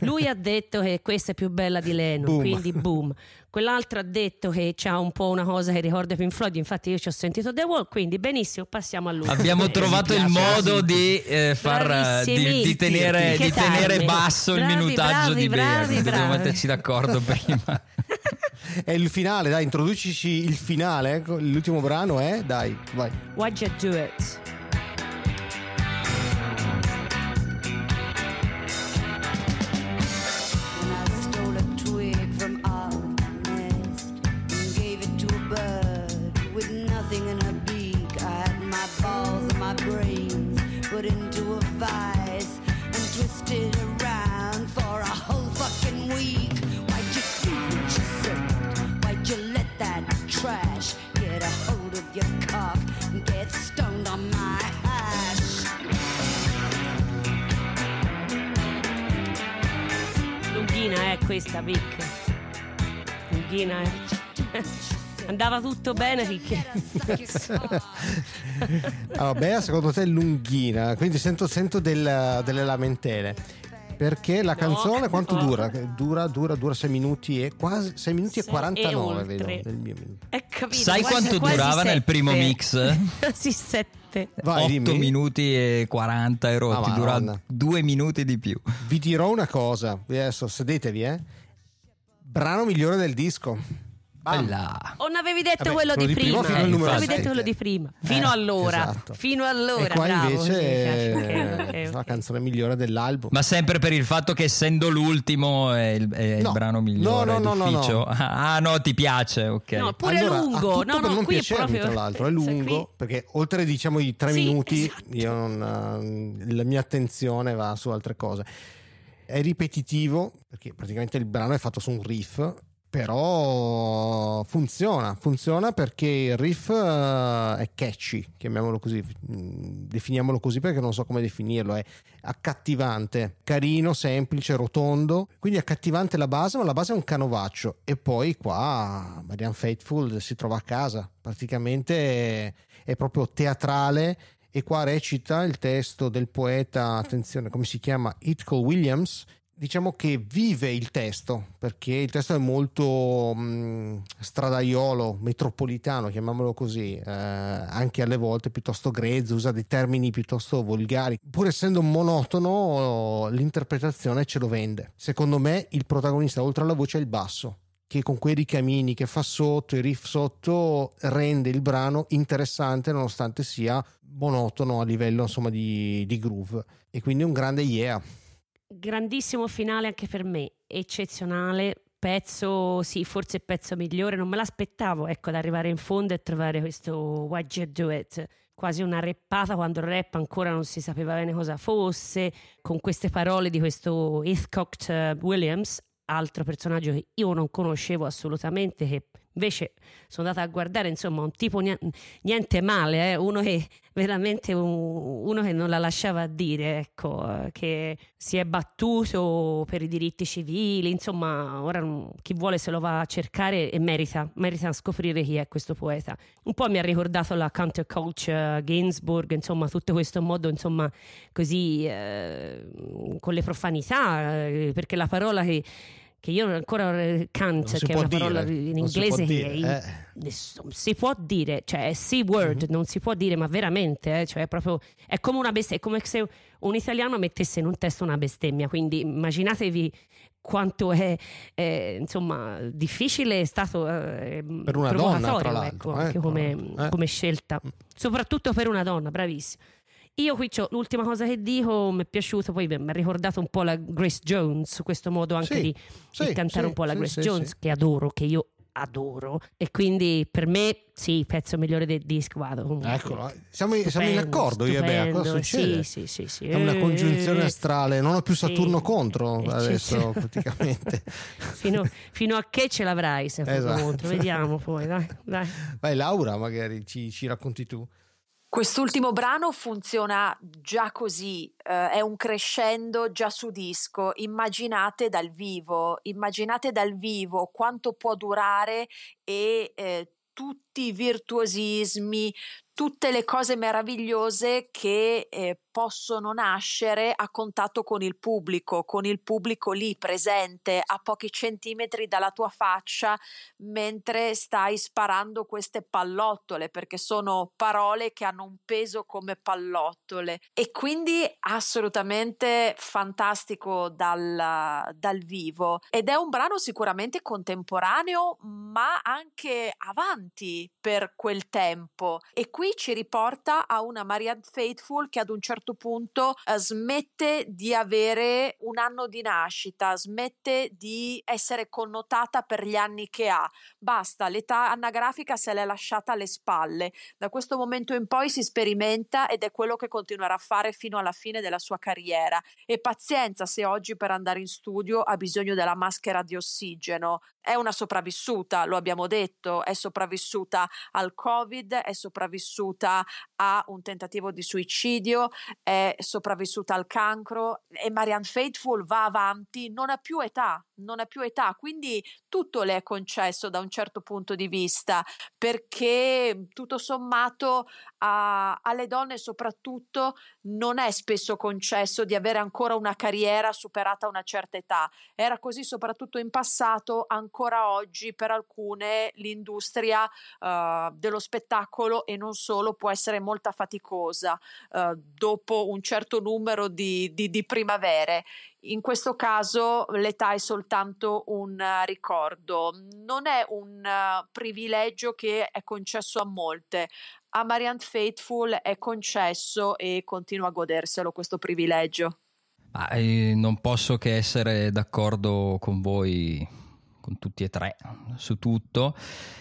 Speaker 3: Lui ha detto che questa è più bella di Lennon,
Speaker 2: Boom.
Speaker 3: quindi boom. Quell'altro ha detto che c'ha un po' una cosa che ricorda Pink Floyd, infatti io ci ho sentito The Wall, quindi benissimo, passiamo a lui.
Speaker 4: Abbiamo
Speaker 3: Eh,
Speaker 4: trovato il modo di, eh, far, eh, di, di tenere, di tenere basso il
Speaker 3: Bravi,
Speaker 4: minutaggio
Speaker 3: bravi,
Speaker 4: di Bea,
Speaker 3: bravi,
Speaker 4: dobbiamo metterci d'accordo prima.
Speaker 2: È il finale, dai, introducici il finale. ecco, L'ultimo brano è, dai, vai.
Speaker 3: Why'd you do it? Questa, Vic. Lunghina è. Andava tutto bene finché.
Speaker 2: Allora, Bea, secondo te è lunghina, quindi sento, sento del- delle lamentele. Perché la
Speaker 3: No,
Speaker 2: canzone quanto
Speaker 3: no.
Speaker 2: dura? Dura, dura, dura 6 minuti e quasi 6 minuti e
Speaker 3: Sei
Speaker 2: 49,
Speaker 3: e
Speaker 2: vedo nel mio minuto.
Speaker 3: È capito,
Speaker 4: Sai
Speaker 3: quasi-
Speaker 4: quanto
Speaker 3: quasi
Speaker 4: durava nel
Speaker 3: sette.
Speaker 4: primo mix?
Speaker 3: Quasi sette.
Speaker 2: Vai,
Speaker 4: 8
Speaker 2: dimmi.
Speaker 4: minuti e 40 e rotti,
Speaker 2: Ah,
Speaker 4: dura
Speaker 2: madonna.
Speaker 4: due minuti di più.
Speaker 2: Vi dirò una cosa, adesso sedetevi, eh. Brano migliore del disco.
Speaker 4: Bella.
Speaker 3: O non avevi detto
Speaker 2: Vabbè,
Speaker 3: quello
Speaker 2: quello
Speaker 3: di
Speaker 2: prima
Speaker 3: prima? Eh,
Speaker 2: numero
Speaker 3: avevi detto quello di prima. Fino
Speaker 2: Eh,
Speaker 3: allora.
Speaker 2: esatto.
Speaker 3: Fino allora.
Speaker 2: e qua
Speaker 3: bravo,
Speaker 2: invece
Speaker 3: mi piace.
Speaker 2: è
Speaker 3: Ok, ok,
Speaker 2: la
Speaker 3: ok.
Speaker 2: canzone migliore dell'album.
Speaker 4: Ma sempre per il fatto che essendo l'ultimo è il, è il
Speaker 2: No.
Speaker 4: brano migliore
Speaker 2: No, no, no, no, no.
Speaker 4: Ah no, ti piace, ok.
Speaker 3: No, pure
Speaker 2: Allora,
Speaker 3: lungo.
Speaker 2: tutto
Speaker 3: No, no,
Speaker 2: non
Speaker 3: qui è
Speaker 2: piacermi,
Speaker 3: proprio.
Speaker 2: tra l'altro, è lungo
Speaker 3: qui-
Speaker 2: perché oltre diciamo i tre
Speaker 3: Sì,
Speaker 2: minuti
Speaker 3: esatto.
Speaker 2: io non, eh, la mia attenzione va su altre cose. È ripetitivo perché praticamente il brano è fatto su un riff, però funziona, funziona perché il riff eh, è catchy, chiamiamolo così, mm, definiamolo così perché non so come definirlo, è accattivante, carino, semplice, rotondo, quindi accattivante la base, ma la base è un canovaccio e poi qua Marianne Faithful si trova a casa, praticamente è proprio teatrale e qua recita il testo del poeta, attenzione, come si chiama? Itcol Williams. Diciamo che vive il testo perché il testo è molto mh, stradaiolo, metropolitano, chiamiamolo così, eh, anche alle volte piuttosto grezzo, usa dei termini piuttosto volgari. Pur essendo monotono, l'interpretazione ce lo vende. Secondo me, il protagonista, oltre alla voce, è il basso che con quei ricamini che fa sotto, i riff sotto, rende il brano interessante nonostante sia monotono a livello insomma di, di groove. E quindi un grande yeah.
Speaker 3: Grandissimo finale anche per me, eccezionale. Pezzo, sì, forse pezzo migliore. Non me l'aspettavo, ecco, ad arrivare in fondo e trovare questo Why'd You Do It? Quasi una reppata quando il rap ancora non si sapeva bene cosa fosse, con queste parole di questo Heathcote eh, Williams, altro personaggio che io non conoscevo assolutamente, che Invece sono andata a guardare, insomma, un tipo ni- niente male, eh, uno che veramente un- uno che non la lasciava dire, ecco, eh, che si è battuto per i diritti civili, insomma, ora chi vuole se lo va a cercare e merita, merita scoprire chi è questo poeta. Un po' mi ha ricordato la counterculture Ginsburg, insomma, tutto questo modo, insomma, così eh, con le profanità, eh, perché la parola che che io ancora
Speaker 2: si
Speaker 3: che è una parola
Speaker 2: dire,
Speaker 3: in
Speaker 2: si
Speaker 3: inglese che
Speaker 2: dire, eh.
Speaker 3: si può dire, cioè è C-word,
Speaker 2: Mhm.
Speaker 3: non si può dire, ma veramente, eh, cioè è proprio è come una bestemmia, è come se un italiano mettesse in un testo una bestemmia, quindi immaginatevi quanto è, eh, insomma difficile è stato eh,
Speaker 2: Per una donna, tra l'altro,
Speaker 3: ecco, anche
Speaker 2: tra
Speaker 3: come,
Speaker 2: l'altro, eh.
Speaker 3: come scelta soprattutto per una donna, bravissima. Io qui c'ho l'ultima cosa che dico, mi è piaciuto, poi mi ha ricordato un po' la Grace Jones, questo modo anche
Speaker 2: Sì,
Speaker 3: di,
Speaker 2: sì,
Speaker 3: di cantare
Speaker 2: sì,
Speaker 3: un po' la Grace Jones, che adoro, che io adoro. E quindi per me, sì, pezzo migliore del disco, vado. comunque.
Speaker 2: Eccolo, siamo, in- siamo in
Speaker 3: Stupendo,
Speaker 2: accordo io e Bea, cosa
Speaker 3: stupendo,
Speaker 2: succede?
Speaker 3: Sì, sì, sì, sì.
Speaker 2: È una congiunzione
Speaker 3: Eh,
Speaker 2: astrale, non ho più. Saturno contro
Speaker 3: Eh,
Speaker 2: adesso praticamente.
Speaker 3: Fino, fino a che ce l'avrai se
Speaker 2: Esatto.
Speaker 3: contro, vediamo poi, dai, dai.
Speaker 2: Vai Laura, magari ci, ci racconti tu.
Speaker 1: Quest'ultimo brano funziona già così, eh, è un crescendo già su disco. Immaginate dal vivo, immaginate dal vivo quanto può durare e eh, tutti i virtuosismi, tutte le cose meravigliose che eh, possono nascere a contatto con il pubblico, con il pubblico lì presente a pochi centimetri dalla tua faccia mentre stai sparando queste pallottole, perché sono parole che hanno un peso come pallottole. E quindi assolutamente fantastico dal, dal vivo. Ed è un brano sicuramente contemporaneo, ma anche avanti per quel tempo. E qui ci riporta a una Marianne Faithful che ad un certo punto eh, smette di avere un anno di nascita, smette di essere connotata per gli anni che ha. Basta, l'età anagrafica se l'è lasciata alle spalle. Da questo momento in poi si sperimenta ed è quello che continuerà a fare fino alla fine della sua carriera. E pazienza se oggi per andare in studio ha bisogno della maschera di ossigeno. È una sopravvissuta, lo abbiamo detto, è sopravvissuta al Covid, è sopravvissuta a un tentativo di suicidio, è sopravvissuta al cancro e Marianne Faithful va avanti, non ha più età, non ha più età, quindi tutto le è concesso da un certo punto di vista, perché tutto sommato a- alle donne soprattutto non è spesso concesso di avere ancora una carriera superata una certa età. Era così soprattutto in passato, ancora oggi per alcune l'industria eh, dello spettacolo e non solo può essere molto faticosa eh, dopo un certo numero di, di- di primavere. In questo caso l'età è soltanto un eh, ricordo, non è un eh, privilegio che è concesso a molte. A Marianne Faithful è concesso e continua a goderselo questo privilegio.
Speaker 4: Ma, eh, non posso che essere d'accordo con voi, con tutti e tre, su tutto.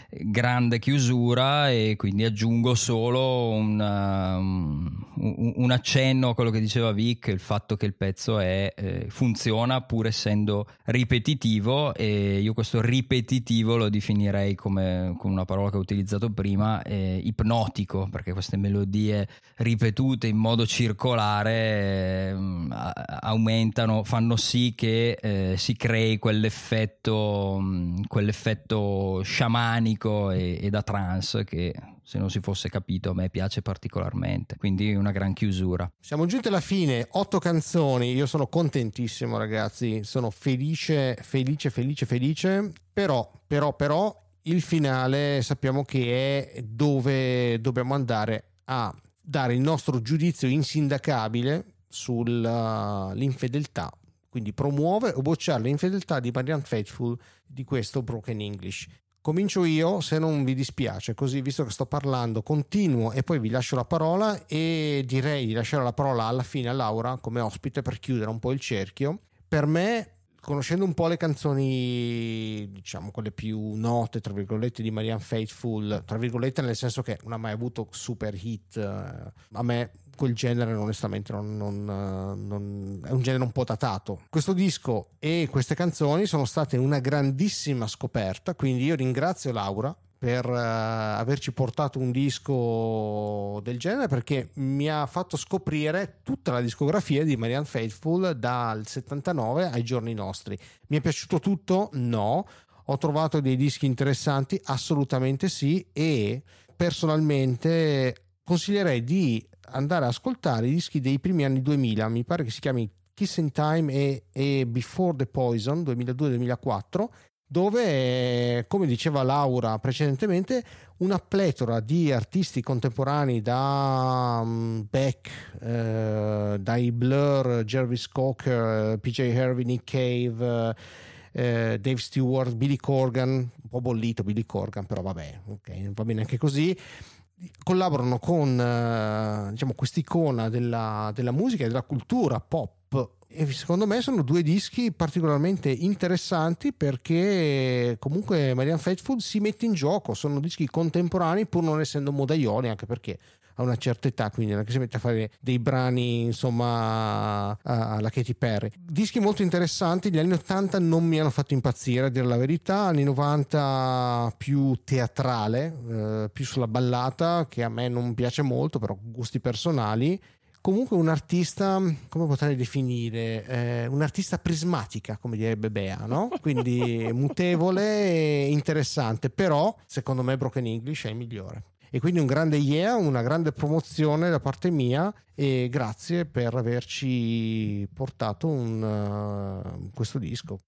Speaker 4: Grande chiusura e quindi aggiungo solo un, um, un- un accenno a quello che diceva Vic, il fatto che il pezzo è, eh, funziona pur essendo ripetitivo e io questo ripetitivo lo definirei come con una parola che ho utilizzato prima, eh, ipnotico, perché queste melodie ripetute in modo circolare a- aumentano, fanno sì che eh, si crei quell'effetto, mh, quell'effetto sciamanico e, e da trance che se non si fosse capito a me piace particolarmente. Quindi una gran chiusura.
Speaker 2: Siamo giunti alla fine, otto canzoni, io sono contentissimo ragazzi, sono felice, felice, felice, felice, però, però, però il finale sappiamo che è dove dobbiamo andare a dare il nostro giudizio insindacabile sull'infedeltà, quindi promuove o bocciare l'infedeltà di Marianne Faithful di questo Broken English. Comincio io, se non vi dispiace, così visto che sto parlando, continuo e poi vi lascio la parola e direi di lasciare la parola alla fine a Laura come ospite per chiudere un po' il cerchio. Per me, conoscendo un po' le canzoni, diciamo quelle più note, tra virgolette, di Marianne Faithful, tra virgolette nel senso che non ha mai avuto super hit, eh, a me quel genere onestamente non, non, non- è un genere un po' datato. Questo disco e queste canzoni sono state una grandissima scoperta, quindi io ringrazio Laura per eh, averci portato un disco del genere perché mi ha fatto scoprire tutta la discografia di Marianne Faithful dal 79 ai giorni nostri. Mi è piaciuto tutto? No. Ho trovato dei dischi interessanti? Assolutamente sì e personalmente consiglierei di andare a ascoltare i dischi dei primi anni 2000, mi pare che si chiami Kiss in Time e, e Before the Poison 2002-2004 dove, come diceva Laura precedentemente, una pletora di artisti contemporanei da mm, Beck, eh, dai Blur, Jervis Cocker, PJ Harvey, Nick Cave, eh, Dave Stewart, Billy Corgan, un po' bollito Billy Corgan, però vabbè, ok, va bene anche così. Collaborano con eh, diciamo quest'icona della, della musica e della cultura pop. E secondo me sono due dischi particolarmente interessanti perché comunque Marianne Faithful si mette in gioco, sono dischi contemporanei pur non essendo modaioli anche perché ha una certa età, quindi non è che si mette a fare dei brani insomma a- alla Katy Perry. Dischi molto interessanti, gli anni 80 non mi hanno fatto impazzire a dire la verità, anni 90 più teatrale, eh, più sulla ballata che a me non piace molto, però gusti personali comunque un artista, come potrei definire? Eh, un'artista prismatica, come direbbe Bea, no? Quindi mutevole e interessante, però secondo me Broken English è il migliore. E quindi un grande yeah, una grande promozione da parte mia e grazie per averci portato un, uh, questo disco.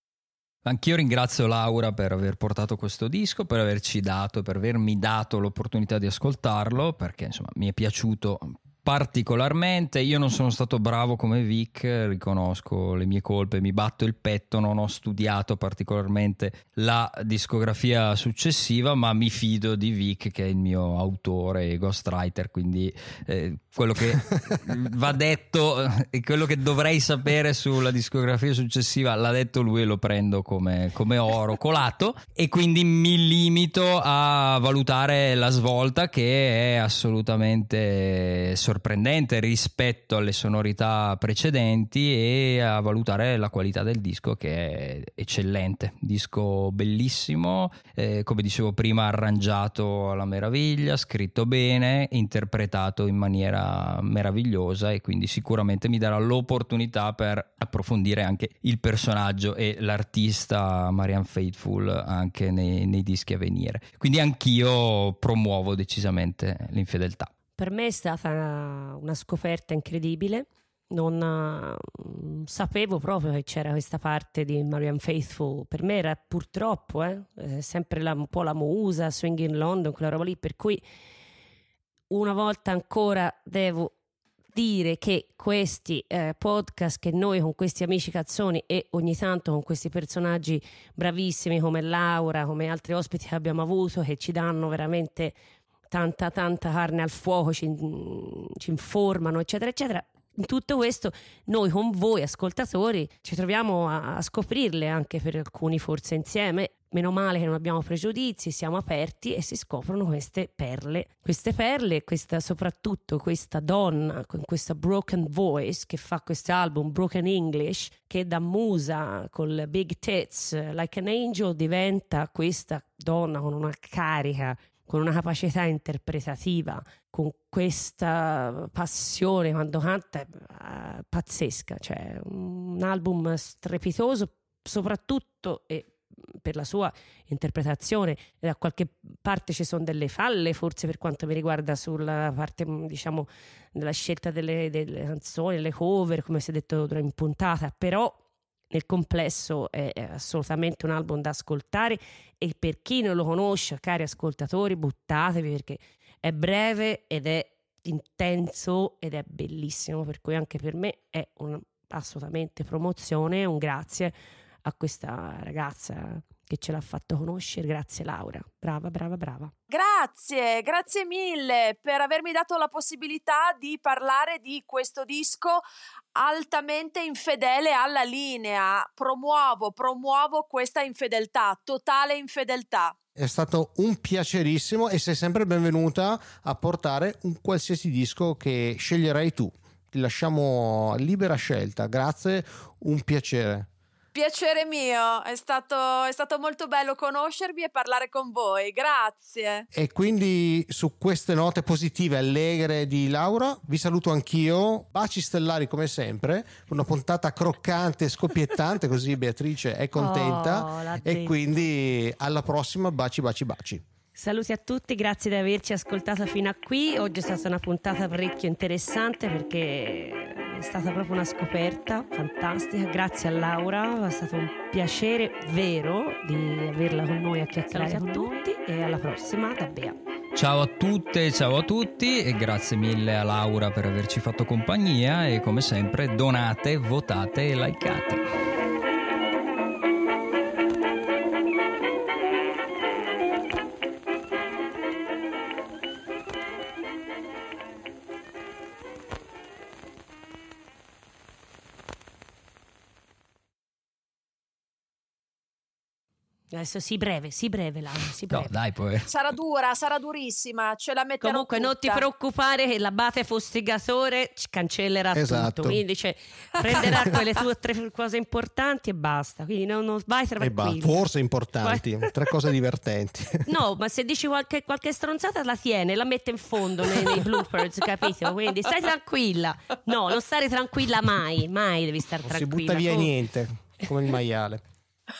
Speaker 4: Anch'io ringrazio Laura per aver portato questo disco, per averci dato, per avermi dato l'opportunità di ascoltarlo, perché insomma mi è piaciuto particolarmente. Io non sono stato bravo come Vic, riconosco le mie colpe, mi batto il petto, non ho studiato particolarmente la discografia successiva, ma mi fido di Vic che è il mio autore e ghostwriter, quindi eh, quello che va detto e quello che dovrei sapere sulla discografia successiva l'ha detto lui e lo prendo come, come oro colato e quindi mi limito a valutare la svolta che è assolutamente sorprendente rispetto alle sonorità precedenti e a valutare la qualità del disco che è eccellente. Disco bellissimo eh, come dicevo prima arrangiato alla meraviglia scritto bene interpretato in maniera meravigliosa e quindi sicuramente mi darà l'opportunità per approfondire anche il personaggio e l'artista Marianne Faithful anche nei, nei dischi a venire. Quindi anch'io promuovo decisamente l'infedeltà
Speaker 3: Per me è stata una, scoperta incredibile. Non eh, sapevo proprio che c'era questa parte di Marianne Faithful. Per me era purtroppo eh, eh, sempre la- un po' la musa, Swing in London, quella roba lì. Per cui una volta ancora devo dire che questi eh, podcast che noi con questi amici cazzoni e ogni tanto con questi personaggi bravissimi come Laura, come altri ospiti che abbiamo avuto che ci danno veramente tanta tanta carne al fuoco, ci, ci informano, eccetera, eccetera. In tutto questo noi con voi ascoltatori ci troviamo a, a scoprirle anche per alcuni forse insieme. Meno male che non abbiamo pregiudizi, siamo aperti e si scoprono queste perle. Queste perle, questa, soprattutto questa donna con questa broken voice che fa questo album Broken English, che da musa col big tits like an angel diventa questa donna con una carica con una capacità interpretativa, con questa passione quando canta è eh, pazzesca, cioè un album strepitoso soprattutto per la sua interpretazione da qualche parte ci sono delle falle forse per quanto mi riguarda sulla parte diciamo della scelta delle, delle canzoni, le cover come si è detto in puntata però nel complesso è assolutamente un album da ascoltare e per chi non lo conosce, cari ascoltatori, buttatevi perché è breve ed è intenso ed è bellissimo, per cui anche per me è un, assolutamente promozione, un grazie a questa ragazza che ce l'ha fatto conoscere, grazie Laura, brava, brava, brava.
Speaker 1: Grazie, grazie mille per avermi dato la possibilità di parlare di questo disco altamente infedele alla linea. Promuovo, promuovo questa infedeltà, totale infedeltà.
Speaker 2: È stato un piacerissimo e sei sempre benvenuta a portare un qualsiasi disco che sceglierai tu. Ti lasciamo libera scelta. Grazie, un piacere.
Speaker 1: Piacere mio, è stato, è stato molto bello conoscervi e parlare con voi. Grazie.
Speaker 2: E quindi su queste note positive, allegre di Laura, vi saluto anch'io. Baci stellari come sempre, una puntata croccante e scoppiettante, così Beatrice è contenta.
Speaker 3: Oh,
Speaker 2: e quindi alla prossima, baci, baci, baci.
Speaker 3: Saluti a tutti, grazie di averci ascoltato fino a qui. Oggi è stata una puntata parecchio interessante perché è stata proprio una scoperta fantastica. Grazie a Laura, è stato un piacere vero di averla con noi a chiacchierare
Speaker 7: a
Speaker 3: con tutti e alla prossima da Bea.
Speaker 4: Ciao a tutte ciao a tutti e grazie mille a Laura per averci fatto compagnia e come sempre donate, votate e likeate.
Speaker 3: Adesso si breve, si breve Laura, si
Speaker 4: No,
Speaker 3: breve.
Speaker 4: dai, poi.
Speaker 1: Sarà dura, sarà durissima, ce la metterò
Speaker 3: Comunque non ti
Speaker 1: tutta.
Speaker 3: preoccupare che l'abate fustigatore ci cancellerà
Speaker 2: Esatto.
Speaker 3: tutto, quindi cioè, prenderà quelle tue tre cose importanti e basta, quindi non, non vai
Speaker 2: E basta.
Speaker 3: tranquillo.
Speaker 2: Forse importanti, tre cose divertenti.
Speaker 3: No, ma se dici qualche, qualche stronzata la tiene, la mette in fondo nei, nei bloopers, capito? Quindi stai tranquilla. No, non stare tranquilla mai, mai devi stare
Speaker 2: Non si
Speaker 3: tranquilla.
Speaker 2: butta via
Speaker 3: Com-
Speaker 2: niente, come il maiale.